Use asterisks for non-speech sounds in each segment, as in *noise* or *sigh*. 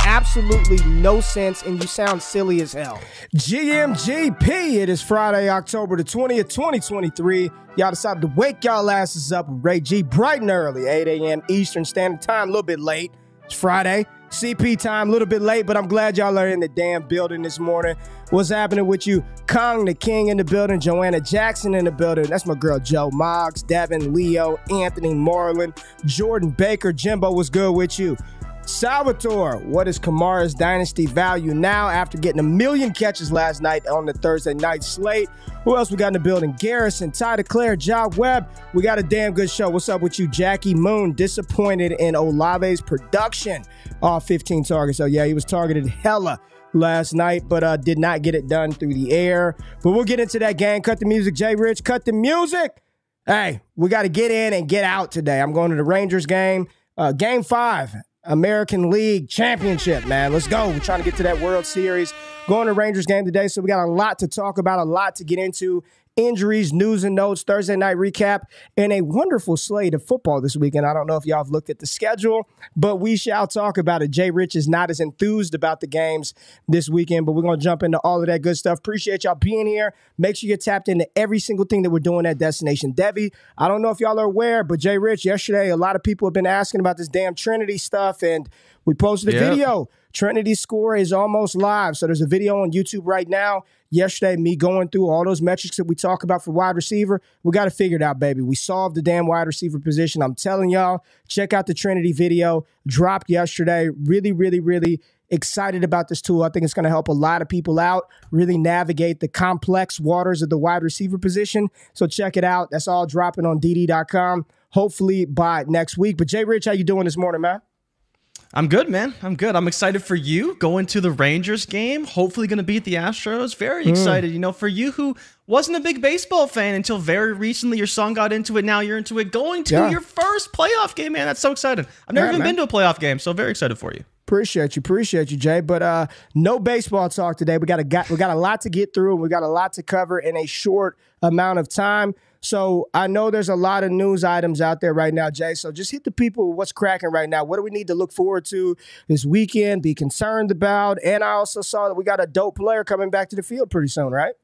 absolutely no sense and you sound silly as hell. GMGP, it is Friday, October the 20th, 2023. Y'all decided to wake y'all asses up with Ray G bright and early, 8 a.m. Eastern Standard Time, a little bit late. It's Friday. CP time, a little bit late, but I'm glad y'all are in the damn building this morning. What's happening with you? Kong the King in the building, Joanna Jackson in the building. That's my girl Joe Moggs, Devin, Leo, Anthony Marlin, Jordan Baker, Jimbo. What's good with you? Salvatore, what is Kamara's dynasty value now after getting a million catches last night on the Thursday night slate? Who else we got in the building? Garrison, Ty DeClaire, Job Webb. We got a damn good show. What's up with you, Jackie Moon? Disappointed in Olave's production off 15 targets. So yeah, he was targeted hella last night, but uh, did not get it done through the air. But we'll get into that gang. Cut the music, Jay Rich. Cut the music. Hey, we got to get in and get out today. I'm going to the Rangers game. Uh, game five American League Championship, man. Let's go. We're trying to get to that World Series. Going to Rangers game today, so we got a lot to talk about, a lot to get into. Injuries, news and notes, Thursday night recap, and a wonderful slate of football this weekend. I don't know if y'all have looked at the schedule, but we shall talk about it. Jay Rich is not as enthused about the games this weekend, but we're going to jump into all of that good stuff. Appreciate y'all being here. Make sure you're tapped into every single thing that we're doing at Destination Devy. I don't know if y'all are aware, but Jay Rich, yesterday, a lot of people have been asking about this damn Trinity stuff, and we posted a Yep. video. Trinity score is almost live. So there's a video on YouTube right now. Yesterday, me going through all those metrics that we talk about for wide receiver. We got to figure it out, baby. We solved the damn wide receiver position. I'm telling y'all, check out the Trinity video. Dropped yesterday. Really, really, really excited about this tool. I think it's going to help a lot of people out, really navigate the complex waters of the wide receiver position. So check it out. That's all dropping on DD.com. Hopefully by next week. But Jay Rich, how you doing this morning, man? I'm good, man. I'm good. I'm excited for you going to the Rangers game. Hopefully, going to beat the Astros. Very Hmm. excited. You know, for you who wasn't a big baseball fan until very recently, your son got into it. Now you're into it. Going to Yeah. your first playoff game, man. That's so exciting. I've never Yeah, even man. been to a playoff game, so very excited for you. Appreciate you, appreciate you, Jay. But uh, no baseball talk today. We got a got we got a lot to get through, and we got a lot to cover in a short amount of time. So I know there's a lot of news items out there right now, Jay. So just hit the people what's cracking right now. What do we need to look forward to this weekend? Be concerned about. And I also saw that we got a dope player coming back to the field pretty soon, right?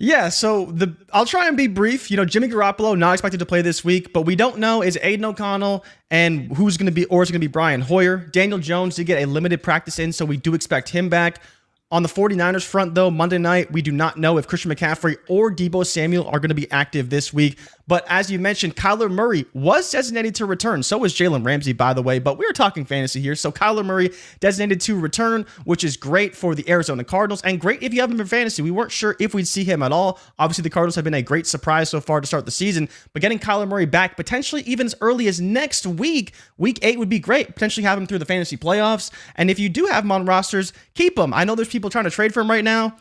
Yeah, so the I'll try and be brief. You know, Jimmy Garoppolo not expected to play this week, but we don't know is Aidan O'Connell and who's going to be, or is going to be Brian Hoyer? Daniel Jones did get a limited practice in, so we do expect him back. On the 49ers front, though, Monday night, we do not know if Christian McCaffrey or Deebo Samuel are going to be active this week. But as you mentioned, Kyler Murray was designated to return. So was Jalen Ramsey, by the way. But we are talking fantasy here. So Kyler Murray designated to return, which is great for the Arizona Cardinals and great if you have him in fantasy. We weren't sure if we'd see him at all. Obviously, the Cardinals have been a great surprise so far to start the season, but getting Kyler Murray back potentially even as early as next week, week eight would be great. Potentially have him through the fantasy playoffs. And if you do have him on rosters, keep him. I know there's people trying to trade for him right now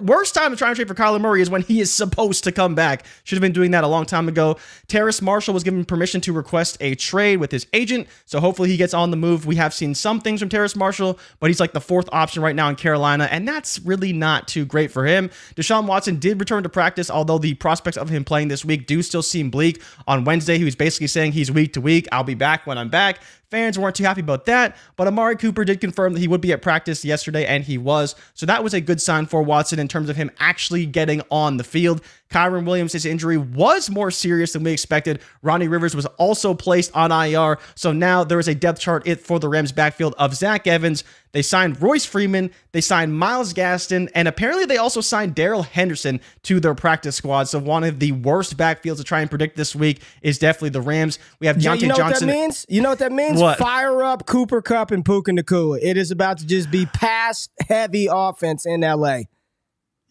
worst time to try and trade for Kyler Murray is when he is supposed to come back. Should have been doing that a long time ago. Terrace Marshall was given permission to request a trade with his agent, so hopefully he gets on the move. We have seen some things from Terrace Marshall, but he's like the fourth option right now in Carolina, and that's really not too great for him. Deshaun Watson did return to practice, although the prospects of him playing this week do still seem bleak. On Wednesday, he was basically saying he's week to week. I'll be back when I'm back. Fans weren't too happy about that, but Amari Cooper did confirm that he would be at practice yesterday, and he was. So that was a good sign for Watson in terms of him actually getting on the field. Kyren Williams, his injury was more serious than we expected. Ronnie Rivers was also placed on IR. So now there is a depth chart it for the Rams backfield of Zach Evans. They signed Royce Freeman. They signed Myles Gaskin, And apparently they also signed Darrell Henderson to their practice squad. So one of the worst backfields to try and predict this week is definitely the Rams. We have Diontae you know Johnson. What that means? You know what that means? What? Fire up Cooper Kupp and Puka Nacua. It is about to just be pass heavy offense in LA.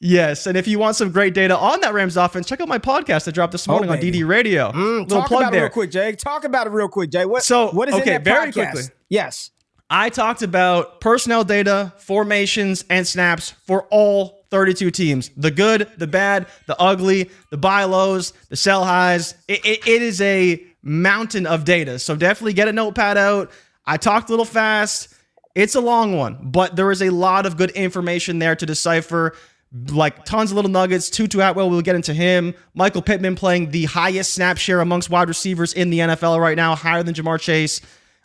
Yes, and if you want some great data on that Rams offense, check out my podcast that dropped this morning oh, on DD Radio. Mm, talk plug about there. it real quick, Jay. Talk about it real quick, Jay. What, so what is okay, in that very podcast? quickly. Yes, I talked about personnel data, formations, and snaps for all 32 teams. The good, the bad, the ugly, the buy lows, the sell highs. It, it, it is a mountain of data. So definitely get a notepad out. I talked a little fast. It's a long one, but there is a lot of good information there to decipher like tons of little nuggets. Tutu Atwell, we'll get into him. Michael Pittman playing the highest snap share amongst wide receivers in the NFL right now, higher than Ja'Marr Chase.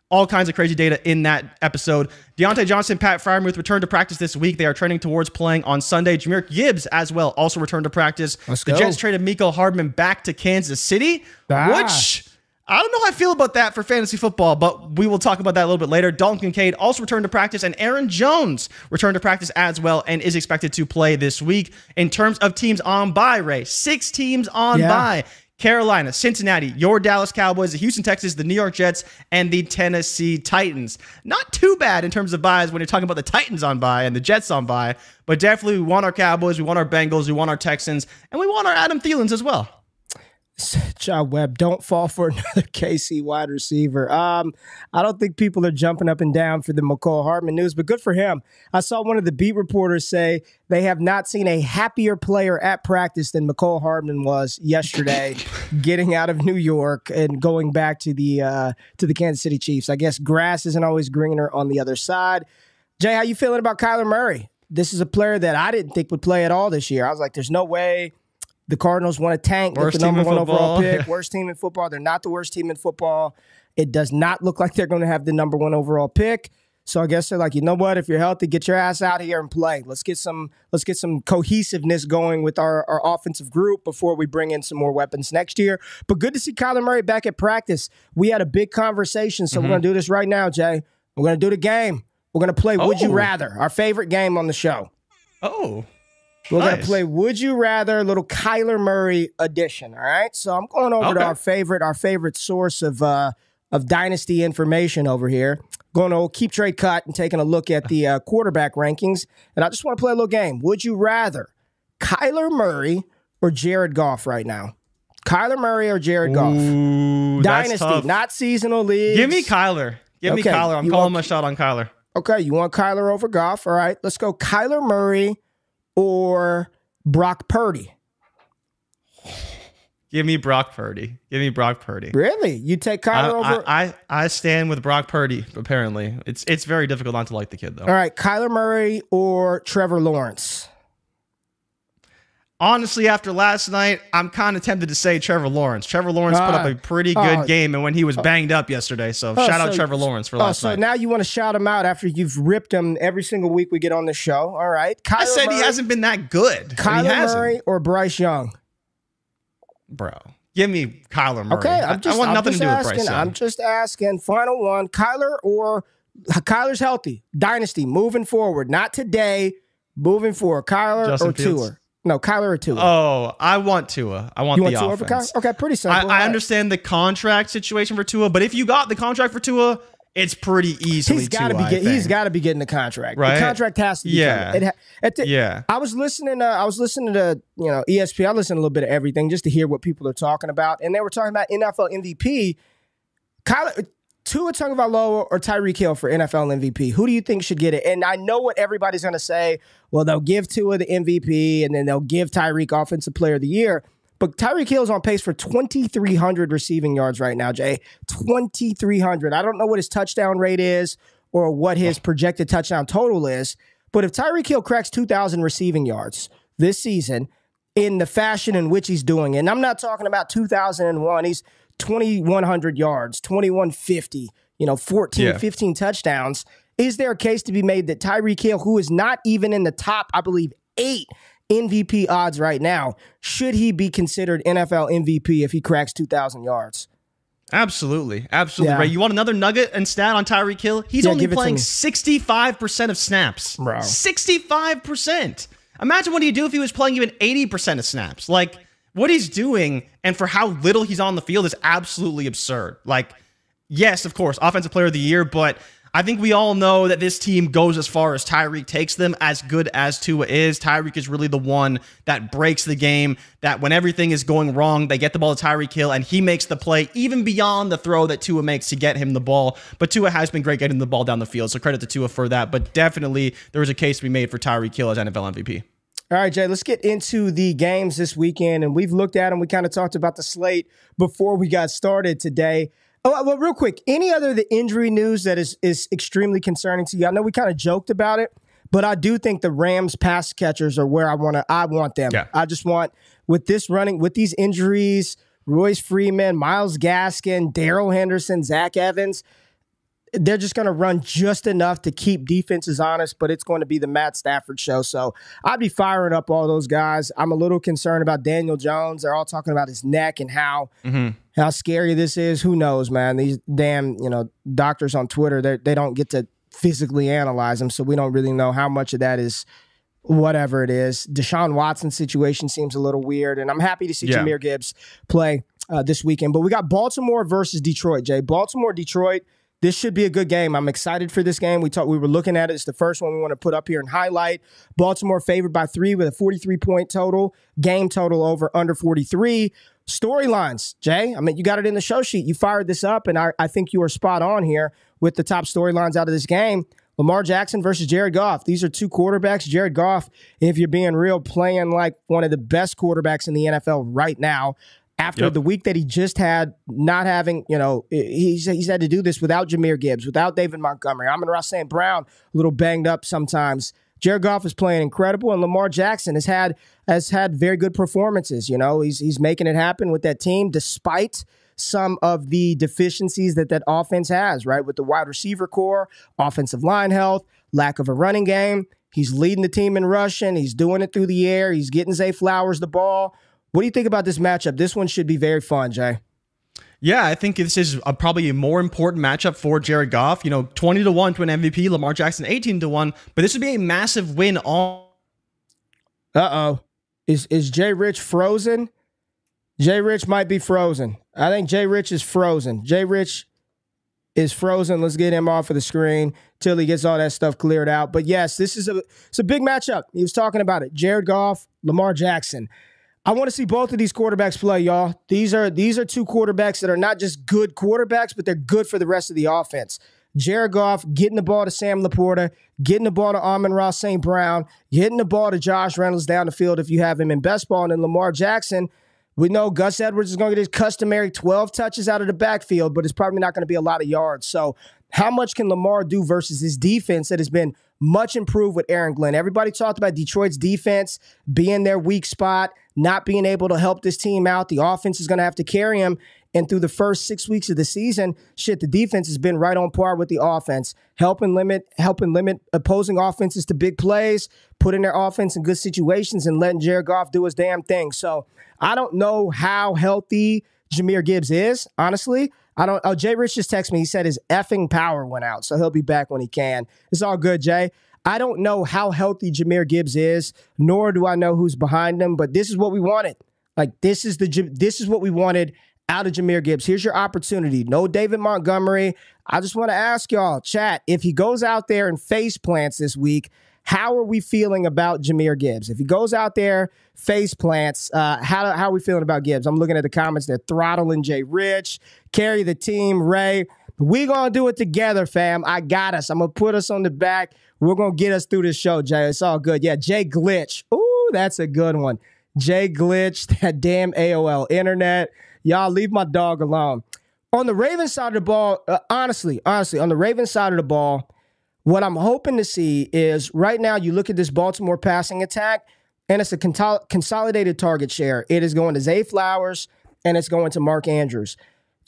All kinds of crazy data in that episode. Diontae Johnson, Pat Freiermuth returned to practice this week. They are trending towards playing on Sunday. Jahmyr Gibbs as well also returned to practice. Let's the go. Jets traded Mecole Hardman back to Kansas City, ah. which I don't know how I feel about that for fantasy football, but we will talk about that a little bit later. Dalton Kincaid also returned to practice, and Aaron Jones returned to practice as well and is expected to play this week. In terms of teams on bye, Ray, six teams on yeah. bye. Carolina, Cincinnati, your Dallas Cowboys, the Houston Texans, the New York Jets, and the Tennessee Titans. Not too bad in terms of byes when you're talking about the Titans on bye and the Jets on buy, but definitely we want our Cowboys, we want our Bengals, we want our Texans, and we want our Adam Thielens as well. Job Webb, don't fall for *laughs* another KC wide receiver. Um, I don't think people are jumping up and down for the Mecole Hardman news, but good for him. I saw one of the beat reporters say they have not seen a happier player at practice than Mecole Hardman was yesterday, *laughs* getting out of New York and going back to the uh, to the Kansas City Chiefs. I guess grass isn't always greener on the other side. Jay, how you feeling about Kyler Murray? This is a player that I didn't think would play at all this year. I was like, there's no way the Cardinals want to tank, worst the number one overall pick. *laughs* Worst team in football. They're not the worst team in football. It does not look like they're going to have the number one overall pick. So I guess they're like, you know what? If you're healthy, get your ass out here and play. Let's get some let's get some cohesiveness going with our, our offensive group before we bring in some more weapons next year. But good to see Kyler Murray back at practice. We had a big conversation, so mm-hmm. we're gonna do this right now, Jay. We're gonna do the game. We're gonna play oh. Would You oh. Rather, our favorite game on the show. Oh. We're nice. gonna play Would You Rather, little Kyler Murray edition. All right. So I'm going over okay. to our favorite, our favorite source of uh of dynasty information over here. Going to KeepTradeCut and taking a look at the uh, quarterback rankings. And I just want to play a little game. Would you rather Kyler Murray or Jared Goff right now? Kyler Murray or Jared Goff? Ooh, Dynasty, not seasonal league. Give me Kyler. Give okay. me Kyler. I'm you calling want, my shot on Kyler. Okay, you want Kyler over Goff? All right, let's go. Kyler Murray or Brock Purdy? Give me Brock Purdy. Give me Brock Purdy. Really? You take Kyler I, over? I, I, I stand with Brock Purdy. Apparently, it's it's very difficult not to like the kid though. All right, Kyler Murray or Trevor Lawrence? Honestly, after last night, I'm kind of tempted to say Trevor Lawrence. Trevor Lawrence uh, put up a pretty good uh, game, and when he was banged up yesterday, so uh, shout so, out Trevor Lawrence for last so night. So now you want to shout him out after you've ripped him every single week we get on the show. All right, Kyler I said Murray, he hasn't been that good. Kyler Murray or Bryce Young, bro. Give me Kyler Murray. Okay, I'm just, I, want I'm nothing to do asking, with Bryce. Young. I'm just asking. Final one: Kyler or Kyler's healthy. Dynasty moving forward, not today. Moving forward, Kyler Justin or Fields. Tour. No, Kyler or Tua. Oh, I want Tua. I want you the want Tua offense. over Kyler? Okay, pretty simple. I understand the contract situation for Tua, but if you got the contract for Tua, it's pretty easily. He's got to be. I Get, he's got to be getting the contract. Right? The contract has to be. Yeah. coming. It the- Yeah. I was listening. Uh, I was listening to you know ESPN. I listen to a little bit of everything just to hear what people are talking about, and they were talking about NFL MVP. Kyler, Tua Tagovailoa or Tyreek Hill for NFL MVP. Who do you think should get it? And I know what everybody's going to say. Well, they'll give Tua the MVP, and then they'll give Tyreek Offensive Player of the Year. But Tyreek Hill's on pace for 2,300 receiving yards right now, Jay. 2,300. I don't know what his touchdown rate is or what his projected touchdown total is. But if Tyreek Hill cracks 2,000 receiving yards this season in the fashion in which he's doing it, and I'm not talking about 2001, he's 2,100 yards, 2,150, you know, 14, Yeah. 15 touchdowns. Is there a case to be made that Tyreek Hill, who is not even in the top, I believe, eight MVP odds right now, should he be considered NFL MVP if he cracks 2,000 yards? Absolutely. Absolutely. Yeah. Right. You want another nugget and stat on Tyreek Hill? He's Yeah, only give it to playing 65% of snaps. Bro. 65%. Imagine what he'd do if he was playing even 80% of snaps. Like, what he's doing and for how little he's on the field is absolutely absurd. Like, yes, of course, offensive player of the year, but I think we all know that this team goes as far as Tyreek takes them, as good as Tua is. Tyreek is really the one that breaks the game, that when everything is going wrong, they get the ball to Tyreek Hill, and he makes the play even beyond the throw that Tua makes to get him the ball. But Tua has been great getting the ball down the field, so credit to Tua for that. But definitely, there was a case to be made for Tyreek Hill as NFL MVP. All right, Jay, let's get into the games this weekend. And we've looked at them. We kind of talked about the slate before we got started today. Oh, well, real quick, any other the injury news that is is extremely concerning to you? I know we kind of joked about it, but I do think the Rams pass catchers are where I want to. I want them. Yeah. I just want with this running with these injuries, Royce Freeman, Myles Gaskin, Darrell Henderson, Zach Evans they're just going to run just enough to keep defenses honest, but it's going to be the Matt Stafford show. So I'd be firing up all those guys. I'm a little concerned about Daniel Jones. They're all talking about his neck and how how scary this is. Who knows, man? These damn you know doctors on Twitter they they don't get to physically analyze them, so we don't really know how much of that is whatever it is. Deshaun Watson's situation seems a little weird, and I'm happy to see Yeah. Jahmyr Gibbs play uh, this weekend. But we got Baltimore versus Detroit. Jay, Baltimore, Detroit. This should be a good game. I'm excited for this game. We talked. We were looking at it. It's the first one we want to put up here and highlight. Baltimore favored by three with a 43 point total. Game total over under 43. Storylines, Jay. I mean, you got it in the show sheet. You fired this up, and I, I think you are spot on here with the top storylines out of this game. Lamar Jackson versus Jared Goff. These are two quarterbacks. Jared Goff, if you're being real, playing like one of the best quarterbacks in the NFL right now. After Yep. the week that he just had, not having, you know, he's, he's had to do this without Jahmyr Gibbs, without David Montgomery. Amon-Ra St. Brown, a little banged up sometimes. Jared Goff is playing incredible, and Lamar Jackson has had has had very good performances. You know, he's he's making it happen with that team, despite some of the deficiencies that that offense has. Right, with the wide receiver core, offensive line health, lack of a running game. He's leading the team in rushing. He's doing it through the air. He's getting Zay Flowers the ball. What do you think about this matchup? This one should be very fun, Jay. Yeah, I think this is a, probably a more important matchup for Jared Goff. You know, 20 to 1 to an MVP, Lamar Jackson 18 to 1, but this would be a massive win on Uh oh. Is is Jay Rich frozen? Jay Rich might be frozen. I think Jay Rich is frozen. Jay Rich is frozen. Let's get him off of the screen till he gets all that stuff cleared out. But yes, this is a it's a big matchup. He was talking about it. Jared Goff, Lamar Jackson. I want to see both of these quarterbacks play, y'all. These are these are two quarterbacks that are not just good quarterbacks, but they're good for the rest of the offense. Jared Goff getting the ball to Sam LaPorta, getting the ball to Amon-Ra St. Brown, getting the ball to Josh Reynolds down the field if you have him in best ball, and then Lamar Jackson. We know Gus Edwards is going to get his customary 12 touches out of the backfield, but it's probably not going to be a lot of yards. So, how much can Lamar do versus his defense that has been much improved with Aaron Glenn? Everybody talked about Detroit's defense being their weak spot, not being able to help this team out. The offense is going to have to carry him. And through the first six weeks of the season, shit, the defense has been right on par with the offense, helping limit, helping limit opposing offenses to big plays, putting their offense in good situations, and letting Jared Goff do his damn thing. So I don't know how healthy Jahmyr Gibbs is, honestly. I don't. Oh, Jay Rich just texted me. He said his effing power went out, so he'll be back when he can. It's all good, Jay. I don't know how healthy Jahmyr Gibbs is, nor do I know who's behind him, but this is what we wanted. Like this is the this is what we wanted out of Jahmyr Gibbs. Here's your opportunity. No David Montgomery. I just want to ask y'all, chat, if he goes out there and face plants this week, how are we feeling about Jahmyr Gibbs? If he goes out there, face plants, uh, how, how are we feeling about Gibbs? I'm looking at the comments. They're throttling Jay Rich, carry the team, Ray. We gonna do it together, fam. I got us. I'm gonna put us on the back. We're gonna get us through this show, Jay. It's all good. Yeah, Jay Glitch. Ooh, that's a good one. Jay Glitch, *laughs* that damn AOL internet. Y'all leave my dog alone. On the Ravens side of the ball, uh, honestly, honestly, on the Ravens side of the ball, what I'm hoping to see is right now you look at this Baltimore passing attack, and it's a consolidated target share. It is going to Zay Flowers and it's going to Mark Andrews.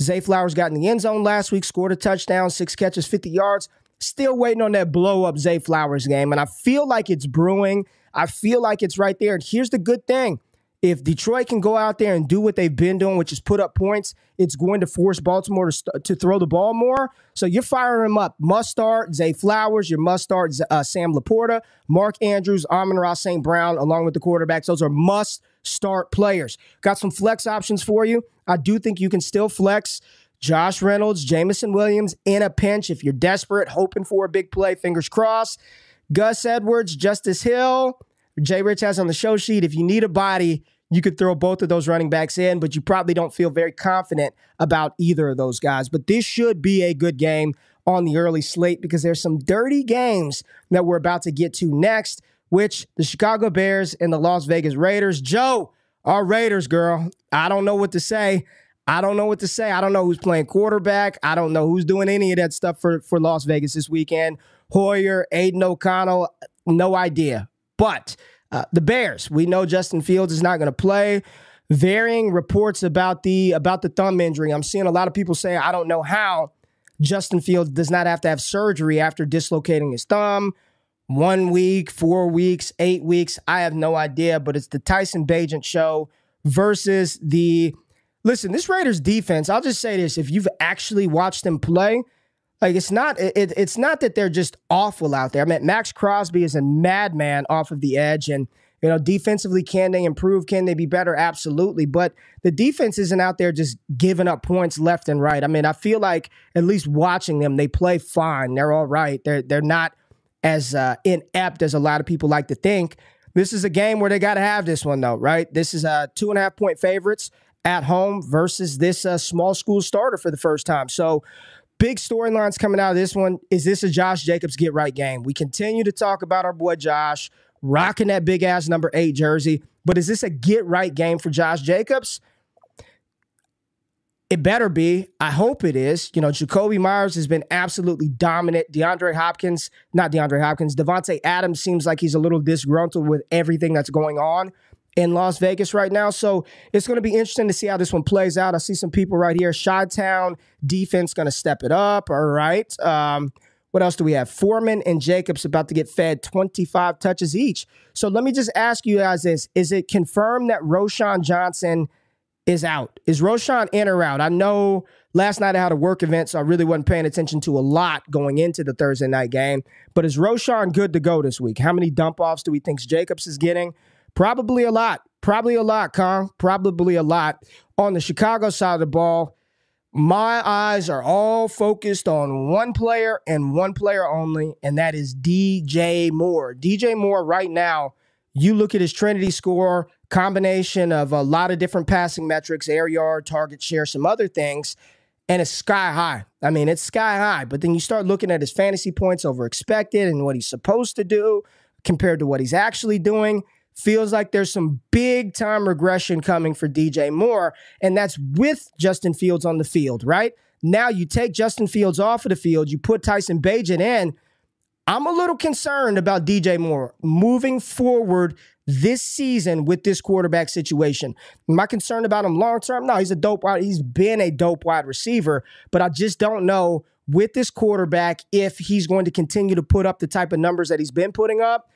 Zay Flowers got in the end zone last week, scored a touchdown, six catches, 50 yards. Still waiting on that blow up Zay Flowers game. And I feel like it's brewing. I feel like it's right there. And here's the good thing if Detroit can go out there and do what they've been doing, which is put up points, it's going to force Baltimore to, st- to throw the ball more. So you're firing them up. Must start Zay Flowers. Your must start uh, Sam LaPorta, Mark Andrews, Amon-Ra St. Brown, along with the quarterbacks. Those are must start players. Got some flex options for you. I do think you can still flex Josh Reynolds, Jameson Williams in a pinch if you're desperate, hoping for a big play. Fingers crossed. Gus Edwards, Justice Hill. Jay Rich has on the show sheet. If you need a body, you could throw both of those running backs in, but you probably don't feel very confident about either of those guys. But this should be a good game on the early slate because there's some dirty games that we're about to get to next, which the Chicago Bears and the Las Vegas Raiders. Joe, our Raiders, girl, I don't know what to say. I don't know what to say. I don't know who's playing quarterback. I don't know who's doing any of that stuff for, for Las Vegas this weekend. Hoyer, Aidan O'Connell, no idea. But uh, the Bears, we know Justin Fields is not going to play. Varying reports about the about the thumb injury. I'm seeing a lot of people say I don't know how Justin Fields does not have to have surgery after dislocating his thumb. One week, four weeks, eight weeks. I have no idea, but it's the Tyson Bagent show versus the. Listen, this Raiders defense, I'll just say this. If you've actually watched them play, like it's not it, it's not that they're just awful out there. I mean, Maxx Crosby is a madman off of the edge, and you know defensively, can they improve? Can they be better? Absolutely, but the defense isn't out there just giving up points left and right. I mean, I feel like at least watching them, they play fine. They're all right. They're they're not as uh, inept as a lot of people like to think. This is a game where they got to have this one though, right? This is a uh, two and a half point favorites at home versus this uh, small school starter for the first time. So Big storylines coming out of this one. Is this a Josh Jacobs get right game? We continue to talk about our boy Josh rocking that big ass number eight jersey, but is this a get right game for Josh Jacobs? It better be. I hope it is. You know, Jakobi Meyers has been absolutely dominant. DeAndre Hopkins, not DeAndre Hopkins, Davante Adams seems like he's a little disgruntled with everything that's going on in Las Vegas right now. So it's going to be interesting to see how this one plays out. I see some people right here. Chi-Town defense going to step it up. All right. Um, what else do we have? Foreman and Jacobs about to get fed 25 touches each. So let me just ask you guys this. Is it confirmed that Roschon Johnson is out? Is Roschon in or out? I know last night I had a work event, so I really wasn't paying attention to a lot going into the Thursday night game. But is Roschon good to go this week? How many dump offs do we think Jacobs is getting? Probably a lot. Probably a lot, Kong. Probably a lot. On the Chicago side of the ball, my eyes are all focused on one player and one player only, and that is DJ Moore. DJ Moore, right now, you look at his Trinity score, combination of a lot of different passing metrics, air yard, target share, some other things, and it's sky high. I mean, it's sky high. But then you start looking at his fantasy points over expected and what he's supposed to do compared to what he's actually doing feels like there's some big time regression coming for DJ Moore, and that's with Justin Fields on the field, right? Now you take Justin Fields off of the field, you put Tyson Bagent in. I'm a little concerned about DJ Moore moving forward this season with this quarterback situation. Am I concerned about him long term? No, he's a dope wide. He's been a dope wide receiver, but I just don't know with this quarterback if he's going to continue to put up the type of numbers that he's been putting up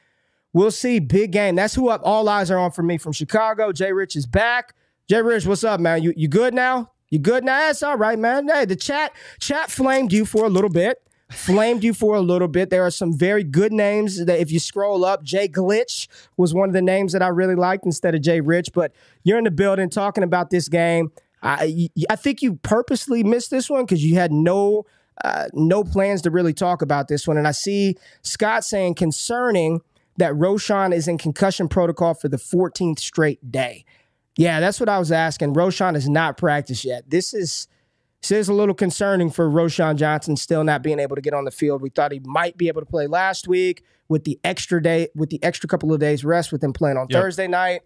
We'll see. Big game. That's who up all eyes are on for me from Chicago. Jay Rich is back. Jay Rich, what's up, man? You you good now? You good now? That's all right, man. Hey, the chat chat flamed you for a little bit. flamed you for a little bit. There are some very good names that if you scroll up, Jay Glitch was one of the names that I really liked instead of Jay Rich. But you're in the building talking about this game. I I think you purposely missed this one because you had no uh, no plans to really talk about this one. And I see Scott saying concerning that Roschon is in concussion protocol for the 14th straight day. Yeah, that's what I was asking. Roschon has not practiced yet. This is this is a little concerning for Roschon Johnson still not being able to get on the field. We thought he might be able to play last week with the extra day, with the extra couple of days rest with him playing on yep. Thursday night,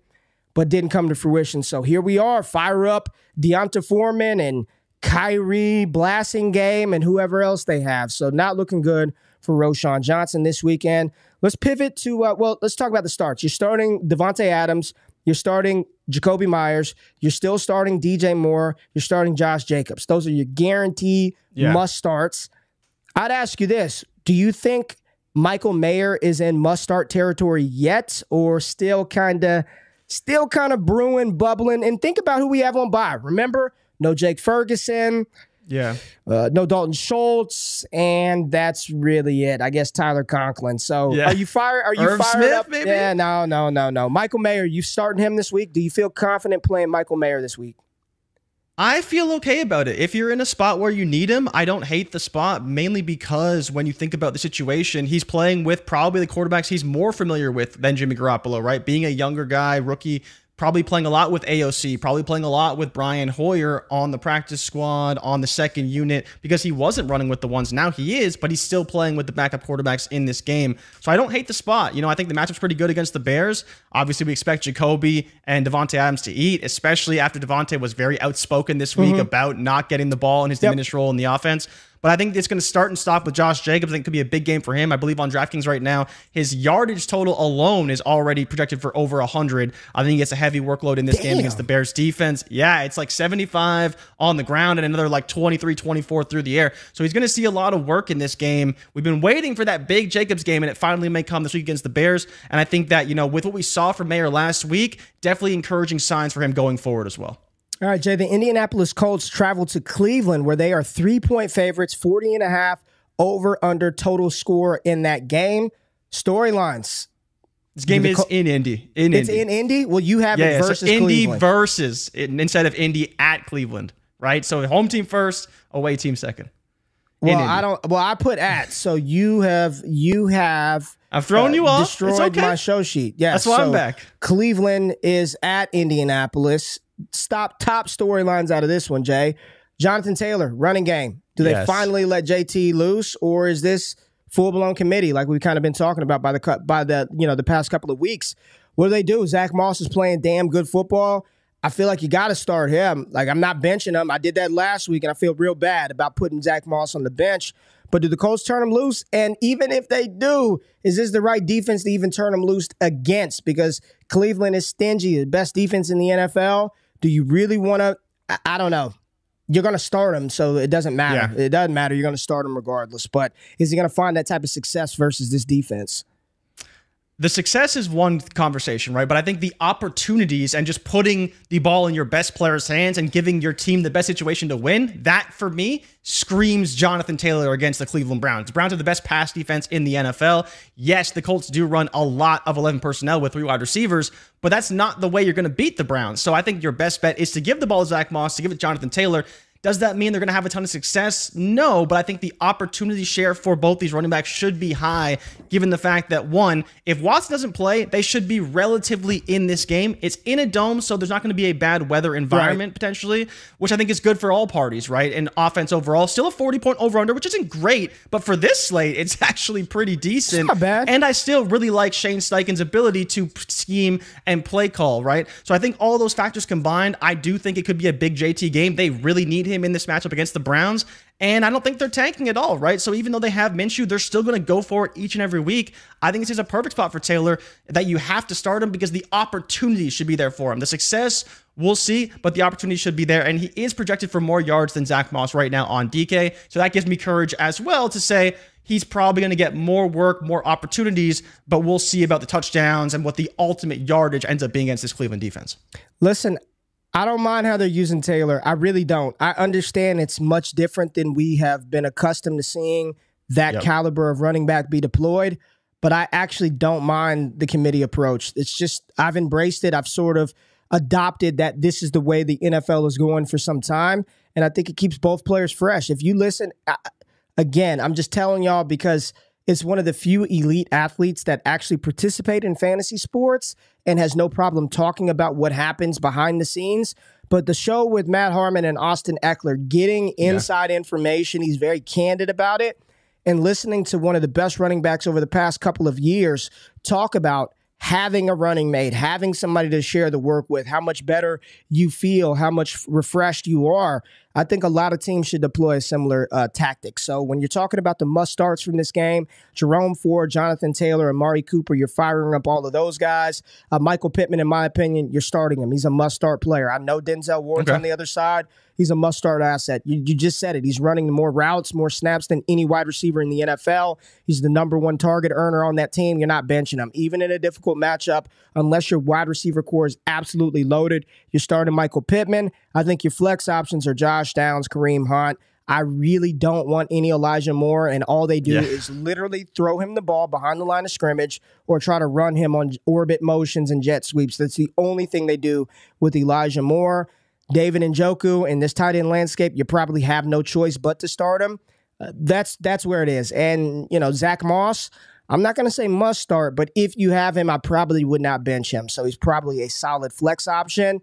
but didn't come to fruition. So here we are, fire up D'Onta Foreman and Khari Blasingame and whoever else they have. So not looking good for Roschon Johnson this weekend. Let's pivot to uh, well, let's talk about the starts. You're starting Davante Adams. You're starting Jakobi Meyers. You're still starting DJ Moore. You're starting Josh Jacobs. Those are your guarantee yeah. must starts. I'd ask you this: Do you think Michael Mayer is in must start territory yet, or still kind of, still kind of brewing, bubbling? And think about who we have on bye. Remember, no Jake Ferguson. Yeah. Uh, no Dalton Schultz, and that's really it. I guess Tyler Conklin. So yeah. are you fired? Are you Irv fired Smith, up? Maybe? Yeah, no, no, no, no. Michael Mayer, you starting him this week? Do you feel confident playing Michael Mayer this week? I feel okay about it. If you're in a spot where you need him, I don't hate the spot, mainly because when you think about the situation, he's playing with probably the quarterbacks he's more familiar with than Jimmy Garoppolo, right? Being a younger guy, rookie, probably playing a lot with AOC, probably playing a lot with Brian Hoyer on the practice squad, on the second unit, because he wasn't running with the ones. Now he is, but he's still playing with the backup quarterbacks in this game. So I don't hate the spot. You know, I think the matchup's pretty good against the Bears. Obviously, we expect Jakobi and Davante Adams to eat, especially after Davante was very outspoken this week mm-hmm. about not getting the ball in his diminished yep. role in the offense. But I think it's going to start and stop with Josh Jacobs. I think it could be a big game for him. I believe on DraftKings right now, his yardage total alone is already projected for over 100. I think he gets a heavy workload in this Damn. game against the Bears defense. Yeah, it's like 75 on the ground and another like 23, 24 through the air. So he's going to see a lot of work in this game. We've been waiting for that big Jacobs game, and it finally may come this week against the Bears. And I think that, you know, with what we saw from Mayer last week, definitely encouraging signs for him going forward as well. All right, Jay, the Indianapolis Colts travel to Cleveland where they are three point favorites, 40 and a half over under total score in that game. Storylines. This game is in Indy. In it's Indy. in Indy. Well, you have yeah, it versus so Indy Cleveland. versus instead of Indy at Cleveland, right? So home team first, away team second. Well, I don't. Well, I put at. So you have you have. I've thrown uh, you off. Destroyed okay. my show sheet. Yeah, that's why so I'm back. Cleveland is at Indianapolis stop top storylines out of this one, Jay. Jonathan Taylor, running game. Do they yes. finally let JT loose, or is this full blown committee like we've kind of been talking about by the by the you know the past couple of weeks? What do they do? Zack Moss is playing damn good football. I feel like you got to start him. Like I'm not benching him. I did that last week, and I feel real bad about putting Zack Moss on the bench. But do the Colts turn him loose? And even if they do, is this the right defense to even turn him loose against? Because Cleveland is stingy, the best defense in the NFL. Do you really want to? I, I, don't know. You're going to start him, so it doesn't matter. Yeah. It doesn't matter. You're going to start him regardless. But is he going to find that type of success versus this defense? The success is one conversation, right? But I think the opportunities and just putting the ball in your best player's hands and giving your team the best situation to win, that for me screams Jonathan Taylor against the Cleveland Browns. The Browns are the best pass defense in the NFL. Yes, the Colts do run a lot of 11 personnel with three wide receivers, but that's not the way you're going to beat the Browns. So I think your best bet is to give the ball to Zack Moss, to give it to Jonathan Taylor. Does that mean they're going to have a ton of success? No, but I think the opportunity share for both these running backs should be high, given the fact that one, if Watson doesn't play, they should be relatively in this game. It's in a dome, so there's not going to be a bad weather environment right. potentially, which I think is good for all parties, right? And offense overall, still a 40 point over under, which isn't great, but for this slate, it's *laughs* actually pretty decent. It's not bad. And I still really like Shane Steichen's ability to scheme and play call, right? So I think all those factors combined, I do think it could be a big JT game. They really need him in this matchup against the Browns. And I don't think they're tanking at all, right? So even though they have Minshew, they're still going to go for it each and every week. I think this is a perfect spot for Taylor that you have to start him because the opportunity should be there for him. The success, we'll see, but the opportunity should be there. And he is projected for more yards than Zack Moss right now on DK. So that gives me courage as well to say he's probably going to get more work, more opportunities, but we'll see about the touchdowns and what the ultimate yardage ends up being against this Cleveland defense. Listen, I don't mind how they're using Taylor. I really don't. I understand it's much different than we have been accustomed to seeing that Yep. caliber of running back be deployed. But I actually don't mind the committee approach. It's just I've embraced it. I've sort of adopted that this is the way the NFL is going for some time, and I think it keeps both players fresh. If you listen, I, again, I'm just telling y'all because it's one of the few elite athletes that actually participate in fantasy sports and has no problem talking about what happens behind the scenes. But the show with Matt Harmon and Austin Ekeler, getting inside information, he's very candid about it. And listening to one of the best running backs over the past couple of years talk about having a running mate, having somebody to share the work with, how much better you feel, how much refreshed you are. I think a lot of teams should deploy a similar uh, tactic. So when you're talking about the must starts from this game, Jerome Ford, Jonathan Taylor, and Mari Cooper, you're firing up all of those guys. Uh, Michael Pittman, in my opinion, you're starting him. He's a must start player. I know Denzel Ward's Okay. on the other side. He's a must start asset. You, you just said it. He's running more routes, more snaps than any wide receiver in the NFL. He's the number one target earner on that team. You're not benching him. Even in a difficult matchup, unless your wide receiver core is absolutely loaded, you're starting Michael Pittman. I think your flex options are Josh Downs, Kareem Hunt. I really don't want any Elijah Moore, and all they do Yeah. is literally throw him the ball behind the line of scrimmage or try to run him on orbit motions and jet sweeps. That's the only thing they do with Elijah Moore. David Njoku in this tight end landscape, you probably have no choice but to start him. Uh, that's that's where it is. And you know, Zack Moss, I'm not going to say must start, but if you have him, I probably would not bench him. So he's probably a solid flex option.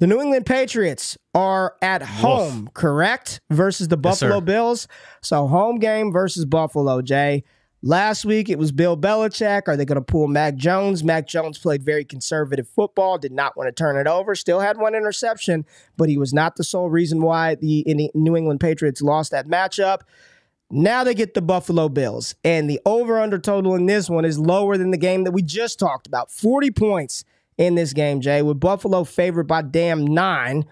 The New England Patriots are at home, correct? Versus the Yes. Buffalo Bills. So home game versus Buffalo, Jay. Last week it was Bill Belichick. Are they going to pull Mac Jones? Mac Jones played very conservative football, did not want to turn it over, still had one interception, but he was not the sole reason why the New England Patriots lost that matchup. Now they get the Buffalo Bills, and the over under total in this one is lower than the game that we just talked about 40 points in this game, Jay, with Buffalo favored by damn nine.